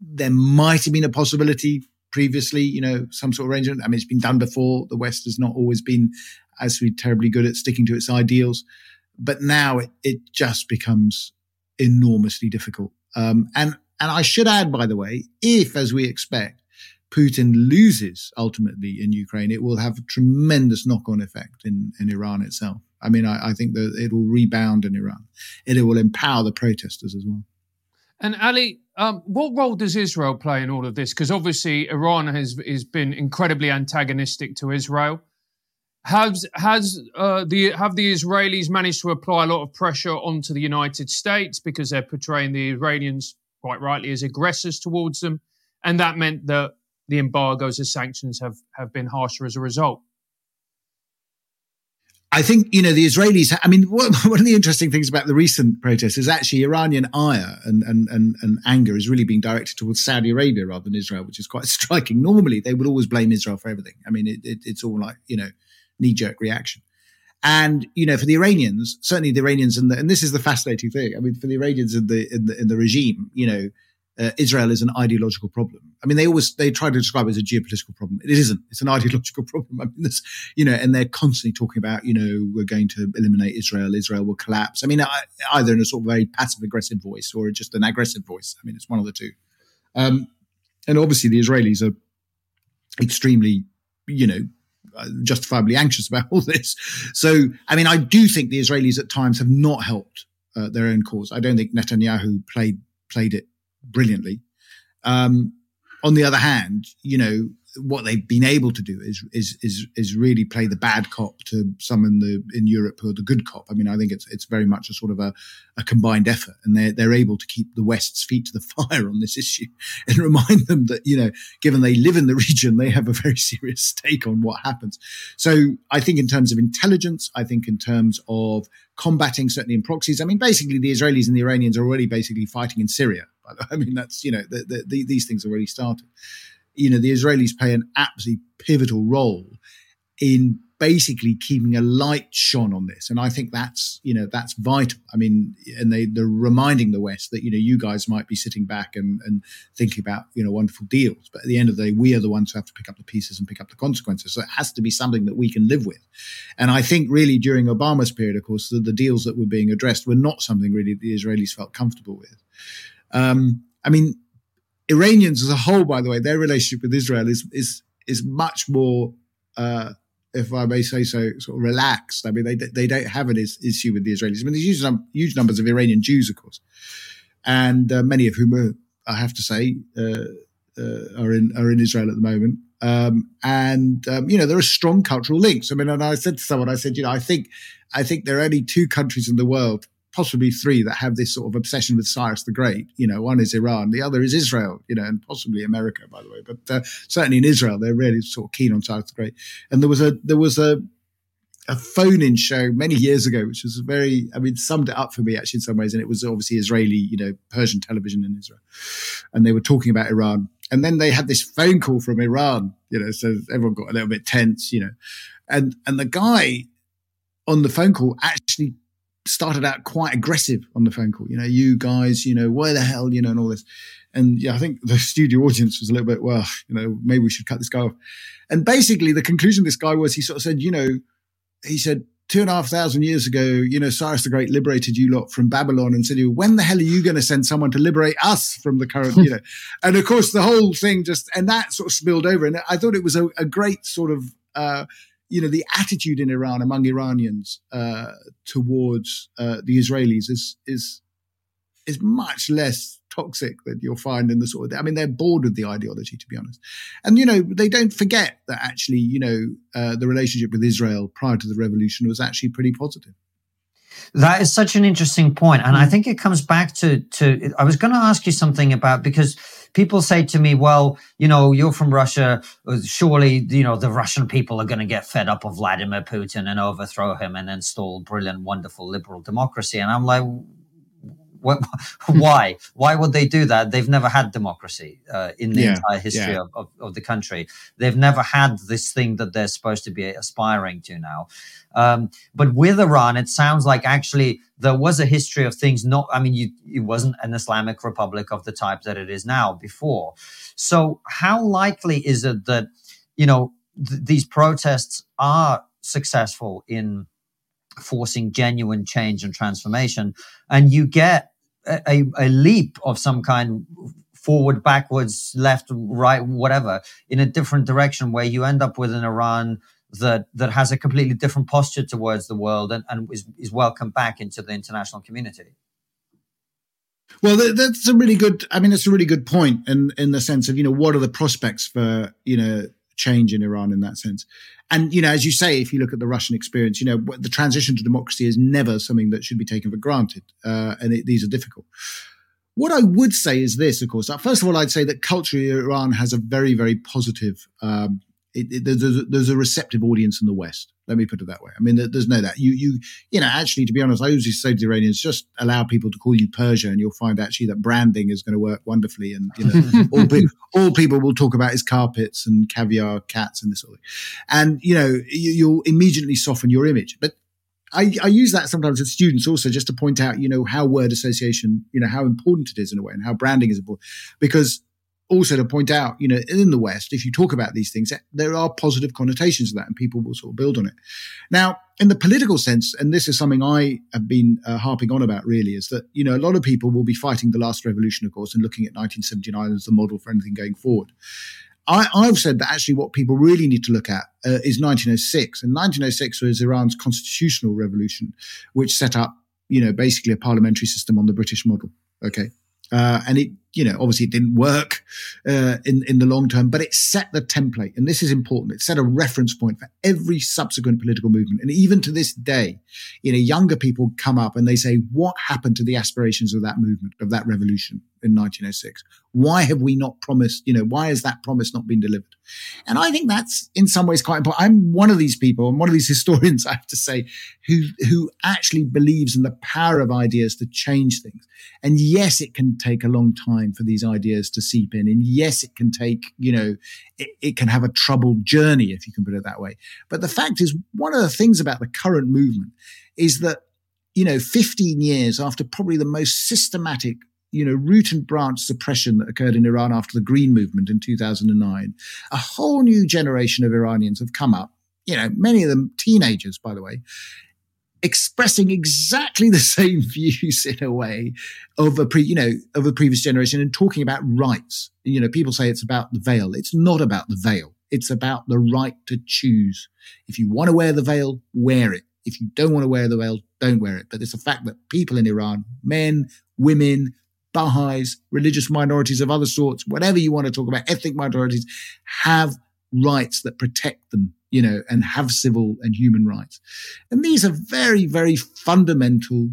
there might have been a possibility previously, you know, some sort of arrangement. I mean, it's been done before. The West has not always been as we terribly good at sticking to its ideals, but now it it just becomes enormously difficult. Um, and and I should add, by the way, if as we expect, Putin loses ultimately in Ukraine, it will have a tremendous knock-on effect in, in Iran itself. I mean, I, I think that it will rebound in Iran. It, it will empower the protesters as well. And Ali, um, what role does Israel play in all of this? Because obviously Iran has has been incredibly antagonistic to Israel. Has has uh, the have the Israelis managed to apply a lot of pressure onto the United States because they're portraying the Iranians quite rightly as aggressors towards them, and that meant that the embargoes and sanctions have have been harsher as a result. I think you know the Israelis. I mean, one, of the interesting things about the recent protests is actually Iranian ire and, and and and anger is really being directed towards Saudi Arabia rather than Israel, which is quite striking. Normally, they would always blame Israel for everything. I mean, it, it, it's all like you know knee jerk reaction. And you know, for the Iranians, certainly the Iranians, and, and this is the fascinating thing. I mean, for the Iranians in the in the, in the regime, you know, uh, Israel is an ideological problem. I mean, they always they try to describe it as a geopolitical problem. It isn't. It's an ideological problem. I mean, this, you know, and they're constantly talking about, you know, we're going to eliminate Israel. Israel will collapse. I mean, either in a sort of very passive aggressive voice or just an aggressive voice. I mean, it's one of the two. Um, and obviously, the Israelis are extremely, you know, justifiably anxious about all this. So, I mean, I do think the Israelis at times have not helped uh, their own cause. I don't think Netanyahu played played it brilliantly. Um, on the other hand, you know, what they've been able to do is is is is really play the bad cop to some in the in Europe who are the good cop. I mean, I think it's it's very much a sort of a, a combined effort, and they're they're able to keep the West's feet to the fire on this issue and remind them that you know, given they live in the region, they have a very serious stake on what happens. So I think in terms of intelligence, I think in terms of combating certainly in proxies. I mean, basically the Israelis and the Iranians are already basically fighting in Syria. I mean, that's you know the, the, the, these things already started you know, the Israelis play an absolutely pivotal role in basically keeping a light shone on this. And I think that's, you know, that's vital. I mean, and they, they're reminding the West that, you know, you guys might be sitting back and, and thinking about, you know, wonderful deals. But at the end of the day, we are the ones who have to pick up the pieces and pick up the consequences. So it has to be something that we can live with. And I think really during Obama's period, of course, the, the deals that were being addressed were not something really the Israelis felt comfortable with. Um, I mean, Iranians as a whole, by the way, their relationship with Israel is, is, is much more, uh, if I may say so, sort of relaxed. I mean, they they don't have an is, issue with the Israelis. I mean, there's huge, num- huge numbers of Iranian Jews, of course, and uh, many of whom are, I have to say, uh, uh, are in are in Israel at the moment. Um, and um, you know, there are strong cultural links. I mean, and I said to someone, I said, you know, I think I think there are only two countries in the world possibly three that have this sort of obsession with Cyrus the Great. You know, one is Iran, the other is Israel, you know, and possibly America, by the way. But uh, certainly in Israel, they're really sort of keen on Cyrus the Great. And there was a there was a a phone-in show many years ago, which was very, I mean, summed it up for me actually in some ways. And it was obviously Israeli, you know, Persian television in Israel. And they were talking about Iran. And then they had this phone call from Iran, you know, so everyone got a little bit tense, you know. And and the guy on the phone call actually started out quite aggressive on the phone call. You know, you guys, you know, where the hell, you know, and all this. And yeah, I think the studio audience was a little bit, well, you know, maybe we should cut this guy off. And basically, the conclusion of this guy was he sort of said, you know, he said, two and a half thousand years ago, you know, Cyrus the Great liberated you lot from Babylon and said, when the hell are you going to send someone to liberate us from the current, you know? and of course, the whole thing just, and that sort of spilled over. And I thought it was a, a great sort of, uh, you know, the attitude in Iran among Iranians uh, towards uh, the Israelis is is is much less toxic than you'll find in the sort of. I mean, they're bored with the ideology, to be honest, and you know they don't forget that actually, you know, uh, the relationship with Israel prior to the revolution was actually pretty positive. That is such an interesting point, and I think it comes back to to. I was going to ask you something about because people say to me, well, you know, you're from Russia. Uh, surely, you know, the Russian people are going to get fed up of Vladimir Putin and overthrow him and install brilliant, wonderful liberal democracy. And I'm like, why? Why would they do that? They've never had democracy uh, in the yeah, entire history yeah. of, of, of, the country. They've never had this thing that they're supposed to be aspiring to now. Um, but with Iran, it sounds like actually there was a history of things not, I mean, you, it wasn't an Islamic republic of the type that it is now before. So, how likely is it that, you know, th- these protests are successful in forcing genuine change and transformation? And you get a, a leap of some kind forward, backwards, left, right, whatever, in a different direction where you end up with an Iran that that has a completely different posture towards the world and, and is, is welcomed back into the international community. Well, that's a really good. I mean, it's a really good point in in the sense of you know what are the prospects for you know change in Iran in that sense. And you know, as you say, if you look at the Russian experience, you know the transition to democracy is never something that should be taken for granted, uh, and it, these are difficult. What I would say is this, of course. First of all, I'd say that culturally, Iran has a very, very positive um, it, it, there's, a, there's a receptive audience in the West. Let me put it that way. I mean, there's no that you you you know actually to be honest, I always say to the Iranians, just allow people to call you Persia, and you'll find actually that branding is going to work wonderfully. And you know, all, pe- all people will talk about is carpets and caviar, cats, and this sort of thing. And you know, you, you'll immediately soften your image. But I, I, use that sometimes with students also just to point out, you know, how word association, you know, how important it is in a way and how branding is important. Because also to point out, you know, in the West, if you talk about these things, there are positive connotations of that and people will sort of build on it. Now, in the political sense, and this is something I have been uh, harping on about really, is that, you know, a lot of people will be fighting the last revolution, of course, and looking at 1979 as the model for anything going forward. I, have said that actually what people really need to look at uh, is 1906. And 1906 was Iran's constitutional revolution, which set up, you know, basically a parliamentary system on the British model. Okay. Uh, and it, you know, obviously it didn't work uh, in in the long term, but it set the template, and this is important. It set a reference point for every subsequent political movement, and even to this day, you know, younger people come up and they say, "What happened to the aspirations of that movement, of that revolution in 1906? Why have we not promised? You know, why has that promise not been delivered?" And I think that's in some ways quite important. I'm one of these people, I'm one of these historians, I have to say, who who actually believes in the power of ideas to change things. And yes, it can take a long time time for these ideas to seep in. And yes, it can take, you know, it, it can have a troubled journey, if you can put it that way. But the fact is, one of the things about the current movement is that, you know, 15 years after probably the most systematic you know, root and branch suppression that occurred in Iran after the Green Movement in 2009, a whole new generation of Iranians have come up, you know, many of them teenagers, by the way, expressing exactly the same views in a way of a pre, you know, of a previous generation and talking about rights. You know, people say it's about the veil. It's not about the veil. It's about the right to choose. If you want to wear the veil, wear it. If you don't want to wear the veil, don't wear it. But it's a fact that people in Iran, men, women, Baha'is, religious minorities of other sorts, whatever you want to talk about, ethnic minorities, have rights that protect them, you know, and have civil and human rights. And these are very, very fundamental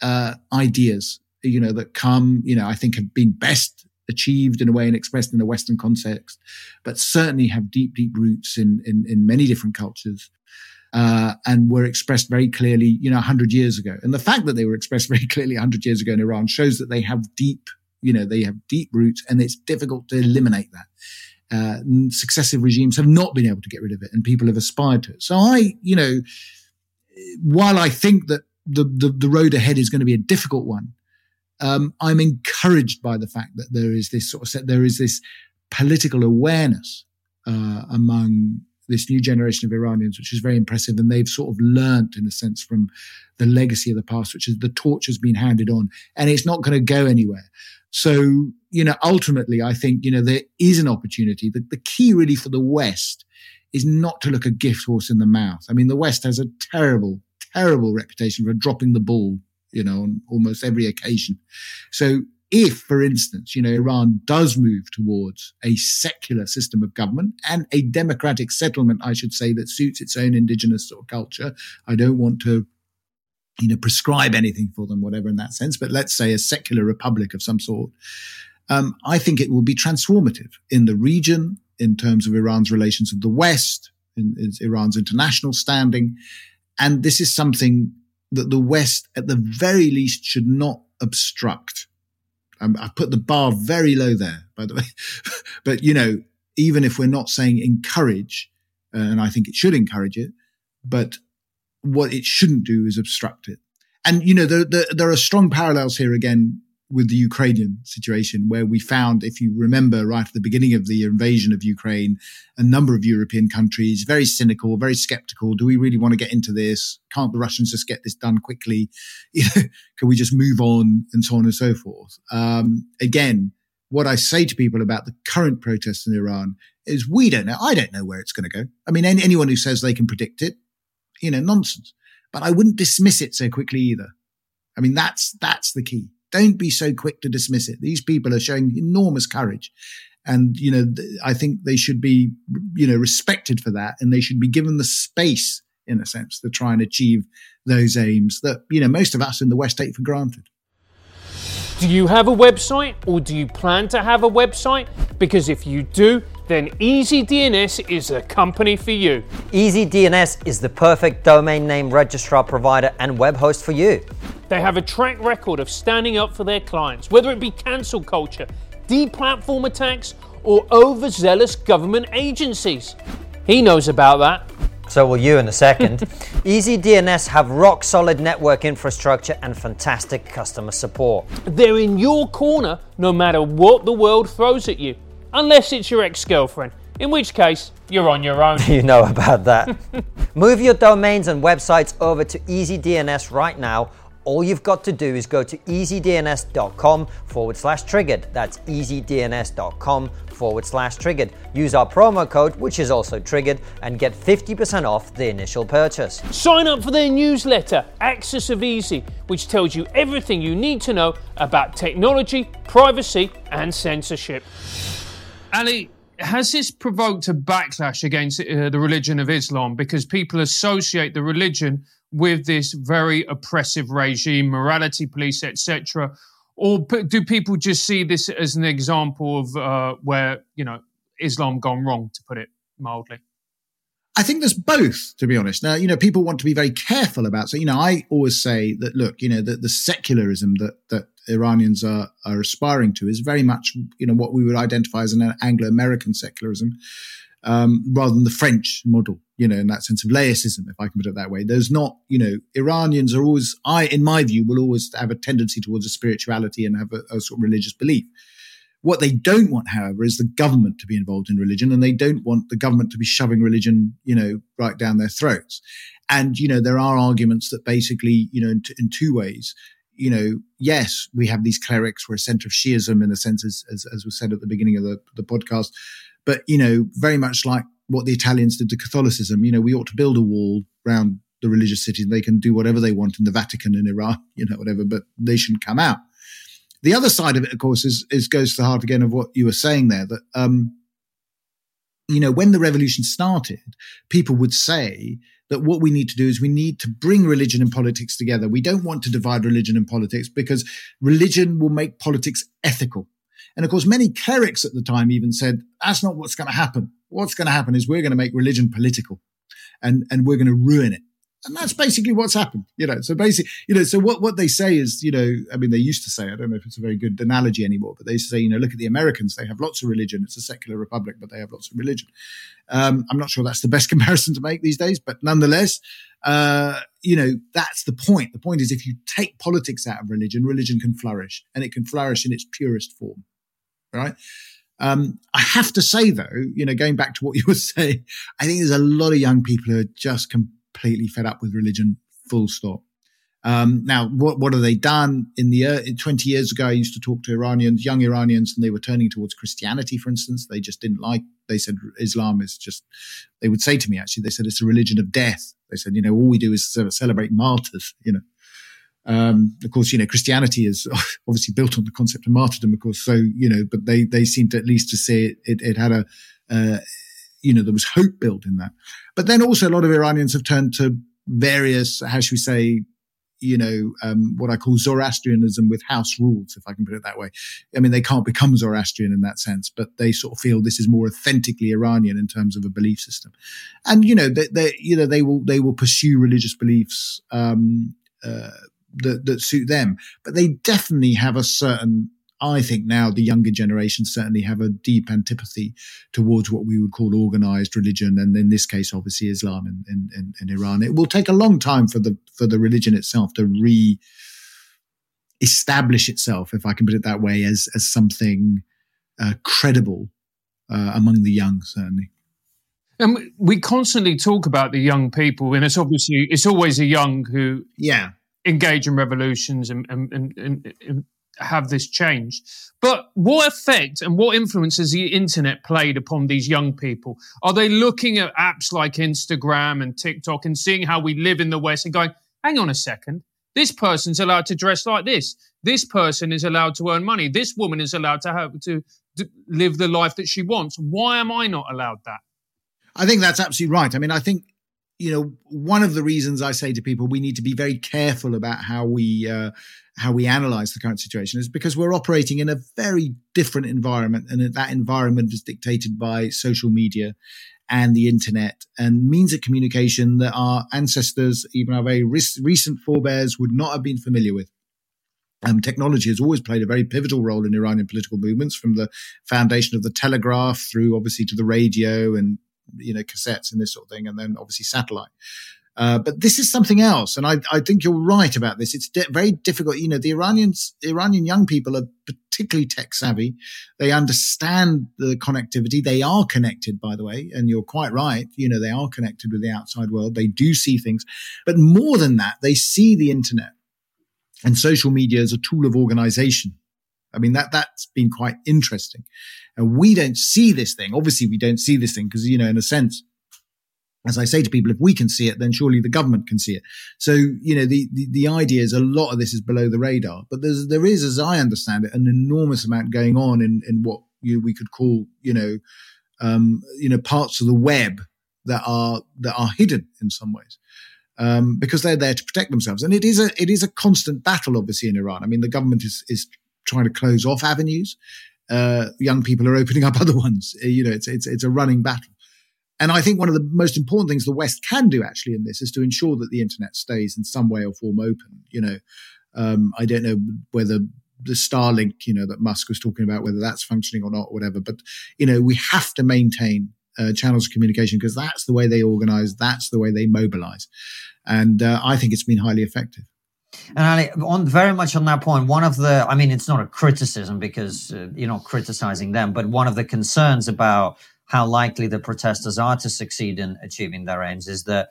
uh, ideas, you know, that come, you know, I think have been best achieved in a way and expressed in a Western context, but certainly have deep, deep roots in, in, in many different cultures uh, and were expressed very clearly, you know, 100 years ago. And the fact that they were expressed very clearly 100 years ago in Iran shows that they have deep, you know, they have deep roots and it's difficult to eliminate that. Uh, successive regimes have not been able to get rid of it and people have aspired to it. So I, you know, while I think that the, the, the road ahead is going to be a difficult one, um, I'm encouraged by the fact that there is this sort of there is this political awareness uh, among this new generation of Iranians, which is very impressive. And they've sort of learnt, in a sense, from the legacy of the past, which is the torch has been handed on and it's not going to go anywhere. So, you know, ultimately, I think, you know, there is an opportunity. The, the key really for the West is not to look a gift horse in the mouth. I mean, the West has a terrible, terrible reputation for dropping the ball, you know, on almost every occasion. So if, for instance, you know, Iran does move towards a secular system of government and a democratic settlement, I should say, that suits its own indigenous sort of culture, I don't want to, you know, prescribe anything for them, whatever in that sense, but let's say a secular republic of some sort. Um, I think it will be transformative in the region in terms of Iran's relations with the West, in, in Iran's international standing. And this is something that the West, at the very least, should not obstruct um, I put the bar very low there, by the way. but, you know, even if we're not saying encourage, uh, and I think it should encourage it, but what it shouldn't do is obstruct it. And, you know, there, there, there are strong parallels here again with the Ukrainian situation, where we found, if you remember, right at the beginning of the invasion of Ukraine, a number of European countries very cynical, very skeptical. Do we really want to get into this? Can't the Russians just get this done quickly? Can we just move on and so on and so forth? Um, again, what I say to people about the current protests in Iran is we don't know. I don't know where it's going to go. I mean, any, anyone who says they can predict it, you know, nonsense. But I wouldn't dismiss it so quickly either. I mean, that's that's the key. Don't be so quick to dismiss it. These people are showing enormous courage. And, you know, I think they should be, you know, respected for that and they should be given the space, in a sense, to try and achieve those aims that, you know, most of us in the West take for granted. Do you have a website or do you plan to have a website? Because if you do, then EasyDNS is the company for you. EasyDNS is the perfect domain name registrar provider and web host for you. They have a track record of standing up for their clients, whether it be cancel culture, deplatform attacks, or overzealous government agencies. He knows about that. So will you in a second. EasyDNS have rock solid network infrastructure and fantastic customer support. They're in your corner no matter what the world throws at you, unless it's your ex girlfriend, in which case, you're on your own. you know about that. Move your domains and websites over to EasyDNS right now all you've got to do is go to easydns.com forward slash triggered. That's easydns.com forward slash triggered. Use our promo code, which is also triggered, and get 50% off the initial purchase. Sign up for their newsletter, Axis of Easy, which tells you everything you need to know about technology, privacy, and censorship. Ali, has this provoked a backlash against uh, the religion of Islam because people associate the religion with this very oppressive regime, morality police, etc.? Or do people just see this as an example of uh, where you know Islam gone wrong, to put it mildly? I think there's both, to be honest. Now, you know, people want to be very careful about. So, you know, I always say that, look, you know, that the secularism that that Iranians are are aspiring to is very much, you know, what we would identify as an Anglo-American secularism, um, rather than the French model. You know, in that sense of laicism, if I can put it that way. There's not, you know, Iranians are always, I, in my view, will always have a tendency towards a spirituality and have a, a sort of religious belief. What they don't want, however, is the government to be involved in religion, and they don't want the government to be shoving religion, you know, right down their throats. And you know, there are arguments that basically, you know, in, t- in two ways, you know, yes, we have these clerics, we're a center of Shiism in a sense, as, as, as was said at the beginning of the, the podcast, but you know, very much like what the Italians did to Catholicism, you know, we ought to build a wall around the religious cities. They can do whatever they want in the Vatican in Iran, you know, whatever, but they shouldn't come out. The other side of it, of course, is, is goes to the heart again of what you were saying there that, um, you know, when the revolution started, people would say that what we need to do is we need to bring religion and politics together. We don't want to divide religion and politics because religion will make politics ethical. And of course, many clerics at the time even said, that's not what's going to happen. What's going to happen is we're going to make religion political and, and we're going to ruin it. And that's basically what's happened, you know. So basically, you know, so what, what they say is, you know, I mean, they used to say, I don't know if it's a very good analogy anymore, but they say, you know, look at the Americans, they have lots of religion. It's a secular republic, but they have lots of religion. Um, I'm not sure that's the best comparison to make these days, but nonetheless, uh, you know, that's the point. The point is if you take politics out of religion, religion can flourish and it can flourish in its purest form, right? Um, I have to say though, you know, going back to what you were saying, I think there's a lot of young people who are just completely fed up with religion, full stop. Um, now, what, what have they done? In the uh, 20 years ago, I used to talk to Iranians, young Iranians, and they were turning towards Christianity, for instance. They just didn't like, they said Islam is just, they would say to me, actually, they said it's a religion of death. They said, you know, all we do is celebrate martyrs, you know. Um, of course, you know, Christianity is obviously built on the concept of martyrdom, of course. So, you know, but they, they seem to at least to say it, it, it had a, uh, you know, there was hope built in that. But then also a lot of Iranians have turned to various, how should we say, you know, um, what I call Zoroastrianism with house rules, if I can put it that way. I mean, they can't become Zoroastrian in that sense, but they sort of feel this is more authentically Iranian in terms of a belief system. And, you know, they, they you know, they will, they will pursue religious beliefs, um, uh, that, that suit them, but they definitely have a certain I think now the younger generation certainly have a deep antipathy towards what we would call organized religion, and in this case, obviously Islam in, in, in, in Iran. It will take a long time for the for the religion itself to re establish itself, if I can put it that way, as as something uh, credible uh, among the young, certainly. And we constantly talk about the young people, and it's obviously it's always the young who yeah engage in revolutions and, and, and, and have this change. But what effect and what influence has the internet played upon these young people? Are they looking at apps like Instagram and TikTok and seeing how we live in the West and going, hang on a second, this person's allowed to dress like this. This person is allowed to earn money. This woman is allowed to have to, to live the life that she wants. Why am I not allowed that? I think that's absolutely right. I mean, I think you know one of the reasons I say to people we need to be very careful about how we uh, how we analyze the current situation is because we're operating in a very different environment and that environment is dictated by social media and the internet and means of communication that our ancestors even our very re- recent forebears would not have been familiar with. Um, technology has always played a very pivotal role in Iranian political movements, from the foundation of the telegraph through obviously to the radio and you know cassettes and this sort of thing, and then obviously satellite. Uh, but this is something else, and I, I think you're right about this. It's very difficult. You know, the Iranians, Iranian young people are particularly tech savvy. They understand the connectivity. They are connected, by the way, and you're quite right. You know, they are connected with the outside world. They do see things, but more than that, they see the internet and social media as a tool of organization. I mean, that that's been quite interesting. And we don't see this thing. Obviously, we don't see this thing because, you know, in a sense, as I say to people, if we can see it, then surely the government can see it. So, you know, the, the, the, idea is a lot of this is below the radar, but there's, there is, as I understand it, an enormous amount going on in, in what you, we could call, you know, um, you know, parts of the web that are, that are hidden in some ways. Um, because they're there to protect themselves. And it is a, it is a constant battle, obviously, in Iran. I mean, the government is, is trying to close off avenues. Uh, young people are opening up other ones. You know, it's, it's, it's a running battle. And I think one of the most important things the West can do actually in this is to ensure that the internet stays in some way or form open. You know, um, I don't know whether the Starlink, you know, that Musk was talking about, whether that's functioning or not, or whatever. But you know, we have to maintain uh, channels of communication because that's the way they organize, that's the way they mobilize, and uh, I think it's been highly effective. And Ali, on very much on that point, one of the, I mean, it's not a criticism because uh, you're not criticizing them, but one of the concerns about how likely the protesters are to succeed in achieving their aims is that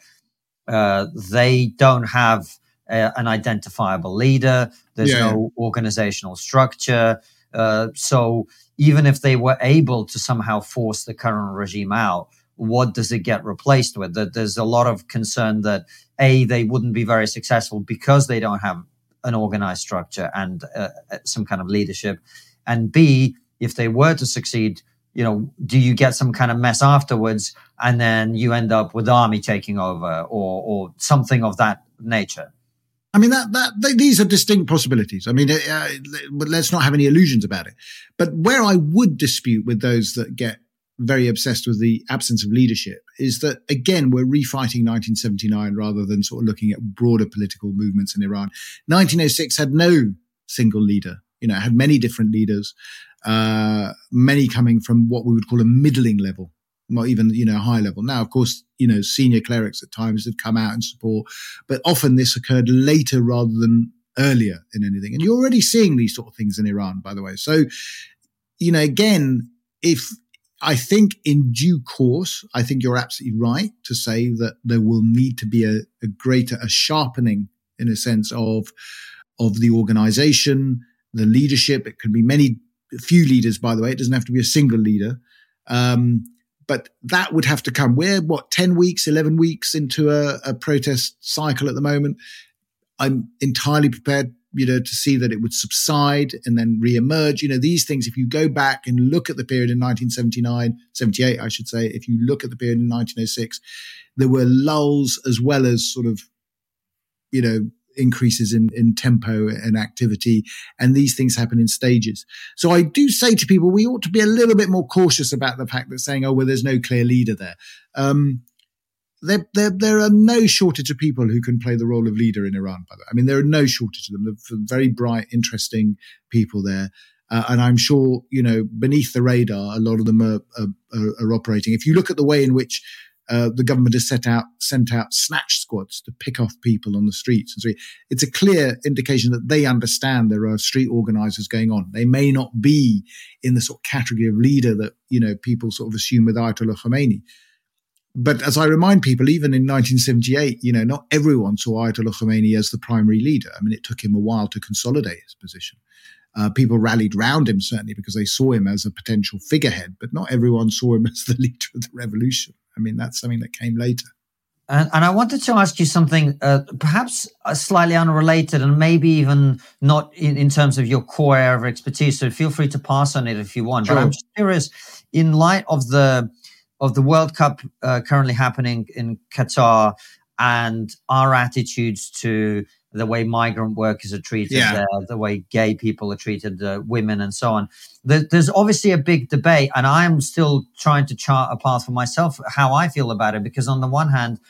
uh, they don't have a, an identifiable leader. There's yeah. no organizational structure. Uh, so even if they were able to somehow force the current regime out, what does it get replaced with? That there's a lot of concern that a they wouldn't be very successful because they don't have an organized structure and uh, uh some kind of leadership, and b if they were to succeed, you know, do you get some kind of mess afterwards, and then you end up with army taking over or or something of that nature? I mean that that they, these are distinct possibilities. I mean, uh, uh let's not have any illusions about it. But where I would dispute with those that get very obsessed with the absence of leadership is that again we're refighting 1979 rather than sort of looking at broader political movements in Iran. 1906 had no single leader. You know, had many different leaders, uh, many coming from what we would call a middling level not even you know high level. Now, of course, you know senior clerics at times had come out and support, but often this occurred later rather than earlier in anything. And you're already seeing these sort of things in Iran, by the way. So, you know, again, if I think in due course, I think you're absolutely right to say that there will need to be a, a greater, a sharpening in a sense of of the organization, the leadership. It can be many, few leaders, by the way. It doesn't have to be a single leader. Um, but that would have to come. We're what, 10 weeks, 11 weeks into a, a protest cycle at the moment. I'm entirely prepared, you know, to see that it would subside and then re-emerge. You know, these things, if you go back and look at the period in 1979, 78, I should say, if you look at the period in 1906, there were lulls as well as sort of, you know, increases in, in tempo and activity. And these things happen in stages. So I do say to people, we ought to be a little bit more cautious about the fact that saying, oh, well, there's no clear leader there. Um, there, there, there are no shortage of people who can play the role of leader in Iran. By the way, I mean there are no shortage of them. They're very bright, interesting people there, uh, and I'm sure you know beneath the radar, a lot of them are, are, are operating. If you look at the way in which uh, the government has set out sent out snatch squads to pick off people on the streets. And so it's a clear indication that they understand there are street organizers going on. They may not be in the sort of category of leader that you know people sort of assume with Ayatollah Khomeini. But as I remind people, even in 1978, you know, not everyone saw Ayatollah Khomeini as the primary leader. I mean, it took him a while to consolidate his position. Uh, people rallied round him certainly because they saw him as a potential figurehead, but not everyone saw him as the leader of the revolution. I mean, that's something that came later. And, and I wanted to ask you something, uh, perhaps uh, slightly unrelated, and maybe even not in, in, terms of your core area of expertise. So feel free to pass on it if you want. Sure. But I'm just curious, in light of the of the World Cup uh, currently happening in Qatar and our attitudes to the way migrant workers are treated yeah. there, the way gay people are treated, uh, women, and so on. There, there's obviously a big debate, and I'm still trying to chart a path for myself how I feel about it. Because on the one hand,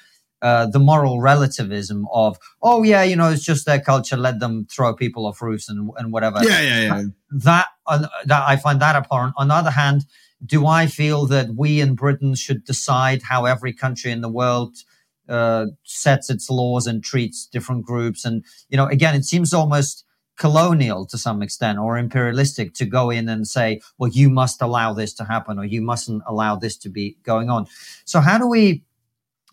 uh, the moral relativism of, oh yeah, you know, it's just their culture. Let them throw people off roofs and, and whatever. Yeah, yeah, yeah. That uh, that I find that abhorrent. On the other hand, do I feel that we in Britain should decide how every country in the world uh, sets its laws and treats different groups. And, you know, again, it seems almost colonial to some extent or imperialistic to go in and say, well, you must allow this to happen or you mustn't allow this to be going on. So how do we,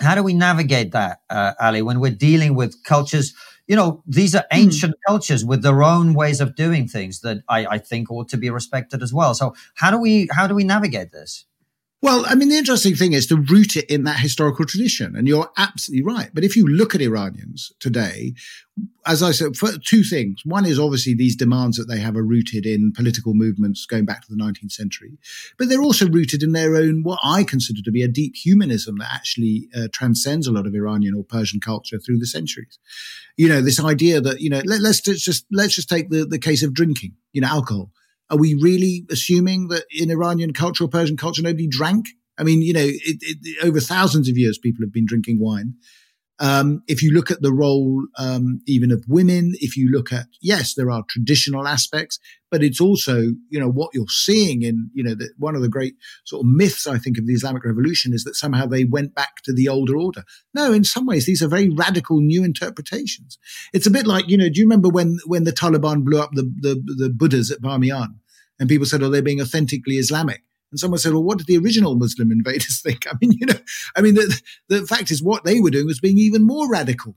how do we navigate that, uh, Ali, when we're dealing with cultures? You know, these are hmm. ancient mm. cultures with their own ways of doing things that I, I think ought to be respected as well. So how do we, how do we navigate this? Well, I mean, the interesting thing is to root it in that historical tradition. And you're absolutely right. But if you look at Iranians today, as I said, for two things. One is obviously these demands that they have are rooted in political movements going back to the 19th century, but they're also rooted in their own, what I consider to be a deep humanism that actually uh, transcends a lot of Iranian or Persian culture through the centuries. You know, this idea that, you know, let, us just, let's just take the, the case of drinking, you know, alcohol are we really assuming that in Iranian culture or Persian culture nobody drank? I mean, you know, it, it, over thousands of years, people have been drinking wine. Um, if you look at the role um, even of women, if you look at yes, there are traditional aspects, but it's also you know what you're seeing in you know that one of the great sort of myths I think of the Islamic Revolution is that somehow they went back to the older order. No, in some ways these are very radical new interpretations. It's a bit like you know, do you remember when when the Taliban blew up the the, the Buddhas at Bamiyan and people said, oh, they're being authentically Islamic. And someone said, well, what did the original Muslim invaders think? I mean, you know, I mean, the, the fact is what they were doing was being even more radical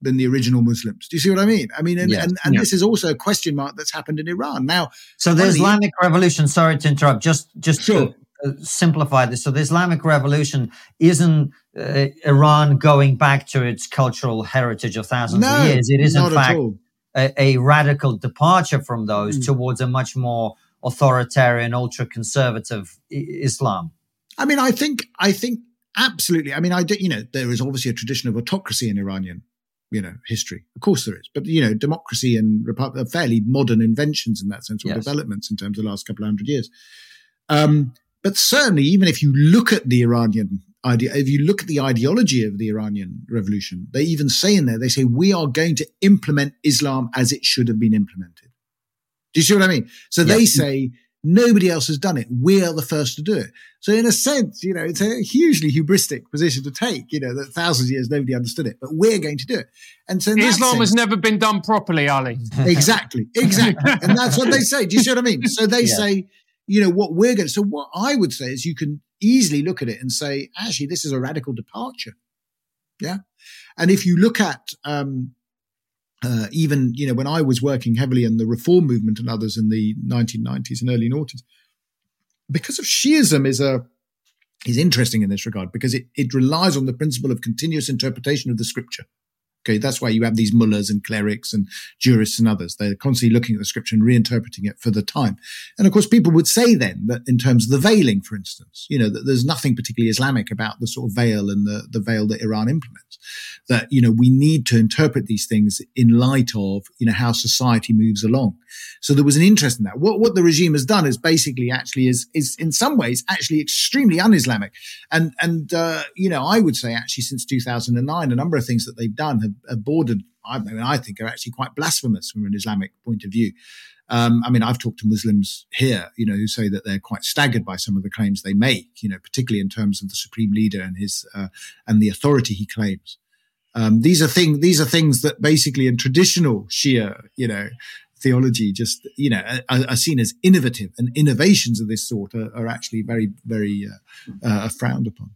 than the original Muslims. Do you see what I mean? I mean, and, yes. and, and yeah. this is also a question mark that's happened in Iran. Now, so the Islamic the, Revolution, sorry to interrupt, just, just sure. to uh, simplify this. So the Islamic Revolution isn't uh, Iran going back to its cultural heritage of thousands no, of years. It is in fact a, a, radical departure from those mm. towards a much more authoritarian, ultra conservative Islam? I mean, I think, I think absolutely. I mean, I do, you know, there is obviously a tradition of autocracy in Iranian, you know, history. Of course there is, but you know, democracy and republic are fairly modern inventions in that sense, or yes. developments in terms of the last couple of hundred years. Um, but certainly, even if you look at the Iranian idea, if you look at the ideology of the Iranian revolution, they even say in there, they say, we are going to implement Islam as it should have been implemented. Do you see what I mean? So they say nobody else has done it. We are the first to do it. So in a sense, you know, it's a hugely hubristic position to take, you know, that thousands of years nobody understood it, but we're going to do it. And so Islam sense, has never been done properly, Ali. exactly. Exactly. and that's what they say. Do you see what I mean? So they yeah. say, you know, what we're going to, so what I would say is you can easily look at it and say, actually, this is a radical departure. Yeah. And if you look at, um, uh, even you know when I was working heavily in the reform movement and others in the 1990s and early noughties, because of Shiism is a is interesting in this regard because it, it relies on the principle of continuous interpretation of the scripture. Okay, that's why you have these mullahs and clerics and jurists and others. They're constantly looking at the scripture and reinterpreting it for the time. And of course, people would say then that in terms of the veiling, for instance, you know, that there's nothing particularly Islamic about the sort of veil and the, the veil that Iran implements. That, you know, we need to interpret these things in light of, you know, how society moves along. So there was an interest in that. What, what the regime has done is basically actually is, is in some ways actually extremely un-Islamic. And, and, uh, you know, I would say actually since 2009, a number of things that they've done have have, bordered, I, mean, I think are actually quite blasphemous from an Islamic point of view. Um, I mean, I've talked to Muslims here, you know, who say that they're quite staggered by some of the claims they make, you know, particularly in terms of the supreme leader and his uh, and the authority he claims. Um, these are things. These are things that basically in traditional Shia, you know, theology, just you know, are, are seen as innovative, and innovations of this sort are, are actually very, very uh, uh, frowned upon.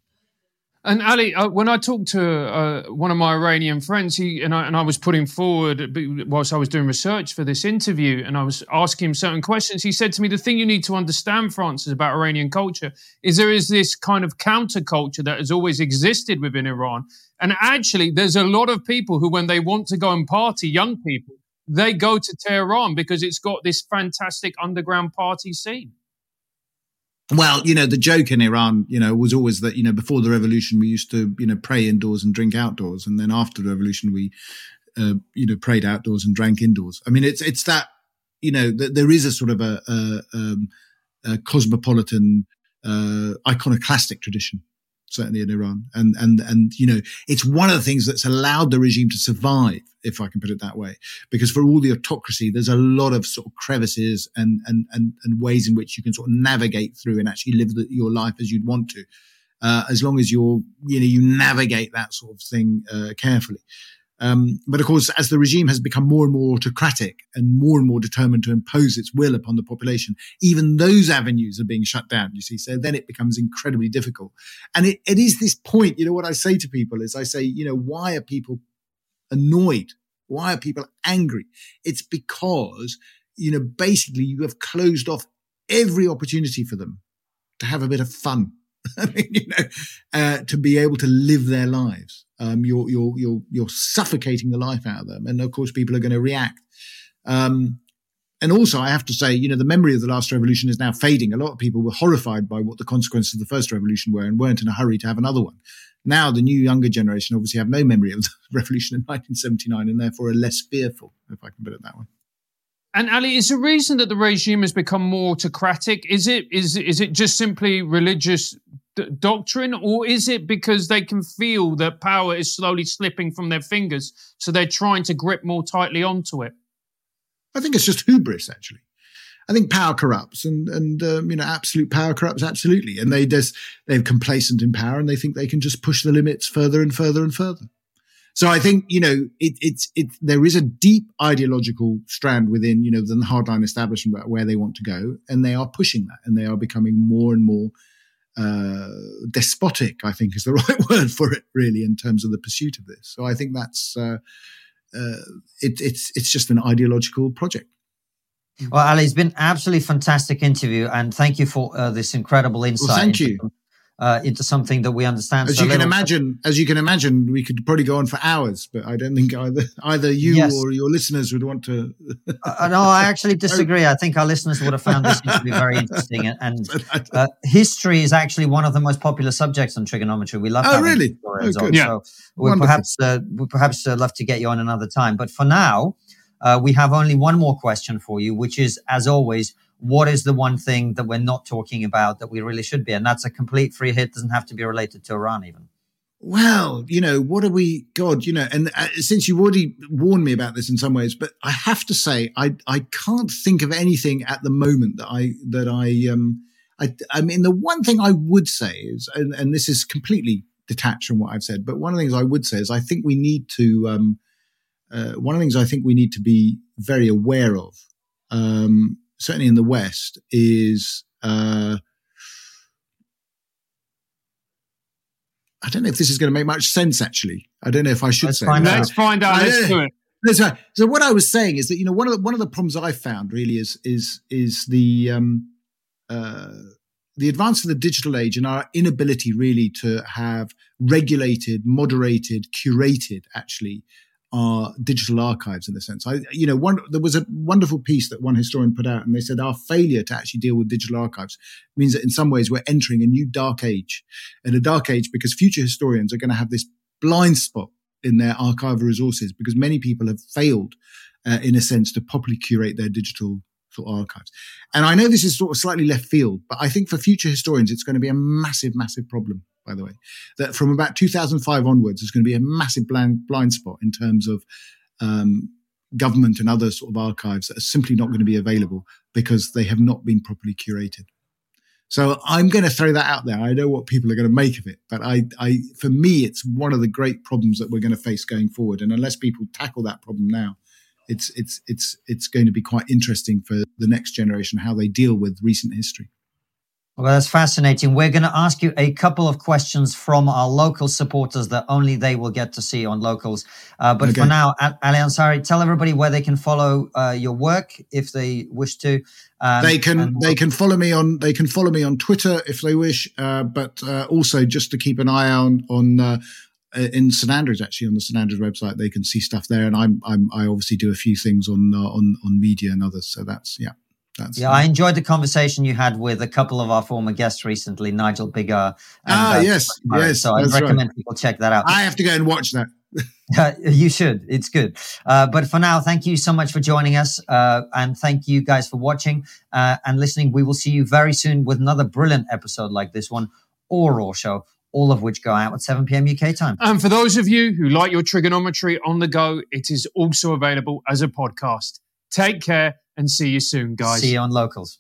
And Ali, uh, when I talked to uh, one of my Iranian friends, he and I, and I was putting forward whilst I was doing research for this interview, and I was asking him certain questions. He said to me, "The thing you need to understand, Francis, about Iranian culture is there is this kind of counterculture that has always existed within Iran, and actually, there's a lot of people who, when they want to go and party, young people, they go to Tehran because it's got this fantastic underground party scene." Well, you know, the joke in Iran, you know, was always that, you know, before the revolution, we used to, you know, pray indoors and drink outdoors. And then after the revolution, we, uh, you know, prayed outdoors and drank indoors. I mean, it's, it's that, you know, th- there is a sort of a, a, um, a cosmopolitan, uh, iconoclastic tradition certainly in Iran. And, and, and, you know, it's one of the things that's allowed the regime to survive, if I can put it that way, because for all the autocracy, there's a lot of sort of crevices and, and, and, and ways in which you can sort of navigate through and actually live the, your life as you'd want to. Uh, as long as you're, you know, you navigate that sort of thing, uh, carefully. Um, but of course, as the regime has become more and more autocratic and more and more determined to impose its will upon the population, even those avenues are being shut down, you see. So then it becomes incredibly difficult. And it, it is this point, you know, what I say to people is I say, you know, why are people annoyed? Why are people angry? It's because, you know, basically you have closed off every opportunity for them to have a bit of fun. I mean, you know, uh, to be able to live their lives. Um, you're, you're, you're, you're suffocating the life out of them. And of course, people are going to react. Um, and also, I have to say, you know, the memory of the last revolution is now fading. A lot of people were horrified by what the consequences of the first revolution were and weren't in a hurry to have another one. Now, the new younger generation obviously have no memory of the revolution in 1979 and therefore are less fearful, if I can put it that way. And Ali, is the reason that the regime has become more autocratic? Is it is is it just simply religious doctrine, or is it because they can feel that power is slowly slipping from their fingers, so they're trying to grip more tightly onto it? I think it's just hubris, actually. I think power corrupts, and and um, you know, absolute power corrupts absolutely, and they just they're complacent in power, and they think they can just push the limits further and further and further. So I think you know it, it's it there is a deep ideological strand within you know the hardline establishment about where they want to go, and they are pushing that, and they are becoming more and more uh, despotic. I think is the right word for it, really, in terms of the pursuit of this. So I think that's uh, uh, it, it's it's just an ideological project. Well, Ali, it's been absolutely fantastic interview, and thank you for uh, this incredible insight. Well, thank you. Uh, into something that we understand. As so you can imagine, as you can imagine, we could probably go on for hours, but I don't think either either you Yes. or your listeners would want to. Uh, no, I actually disagree. I think our listeners would have found this to be very interesting, and, and uh, history is actually one of the most popular subjects on Triggernometry. We love. Oh, really? Oh, on, good. Yeah. So we perhaps uh, we perhaps uh, love to get you on another time. But for now, uh, we have only one more question for you, which is, as always, what is the one thing that we're not talking about that we really should be? And that's a complete free hit. Doesn't have to be related to Iran, even. Well, you know, what are we, God, you know, and uh, since you've already warned me about this in some ways, but I have to say, I, I can't think of anything at the moment that I, that I, um, I, I mean, the one thing I would say is, and, and this is completely detached from what I've said, but one of the things I would say is I think we need to, um, uh, one of the things I think we need to be very aware of, um, certainly in the West, is, uh, I don't know if this is going to make much sense. Actually, I don't know if I should Let's say. find Let's find out. Let's don't- it. Right. So what I was saying is that you know one of the one of the problems I found really is is is the um, uh, the advance of the digital age and our inability really to have regulated, moderated, curated actually our digital archives in a sense. I you know one there was a wonderful piece that one historian put out and they said our failure to actually deal with digital archives means that in some ways we're entering a new dark age, and a dark age because future historians are going to have this blind spot in their archival resources because many people have failed, uh, in a sense, to properly curate their digital archives. And I know this is sort of slightly left field, but I think for future historians, it's going to be a massive, massive problem. By the way, that from about 2005 onwards, there's going to be a massive blind, blind spot in terms of um, government and other sort of archives that are simply not going to be available because they have not been properly curated. So I'm going to throw that out there. I know what people are going to make of it, but I, I, for me, it's one of the great problems that we're going to face going forward. And unless people tackle that problem now, it's, it's, it's, it's going to be quite interesting for the next generation how they deal with recent history. Well, that's fascinating. We're going to ask you a couple of questions from our local supporters that only they will get to see on locals. Uh, but Okay. for now, Ali Ansari, tell everybody where they can follow uh, your work if they wish to. Um, they can and- they can follow me on they can follow me on Twitter if they wish, uh, but uh, also just to keep an eye on on uh, in St Andrews actually on the St Andrews website they can see stuff there, and I'm, I'm I obviously do a few things on uh, on on media and others, so that's yeah. That's, Yeah, I enjoyed the conversation you had with a couple of our former guests recently, Nigel Biggar. and, Ah, uh, yes, Murray. yes, So I that's right. recommend people check that out. I have to go and watch that. you should. It's good. Uh, but for now, thank you so much for joining us. Uh, and thank you guys for watching uh, and listening. We will see you very soon with another brilliant episode like this one or Raw Show, all of which go out at 7 p.m. UK time. And for those of you who like your Triggernometry on the go, it is also available as a podcast. Take care and see you soon, guys. See you on locals.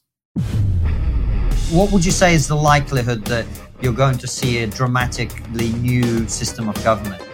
What would you say is the likelihood that you're going to see a dramatically new system of government?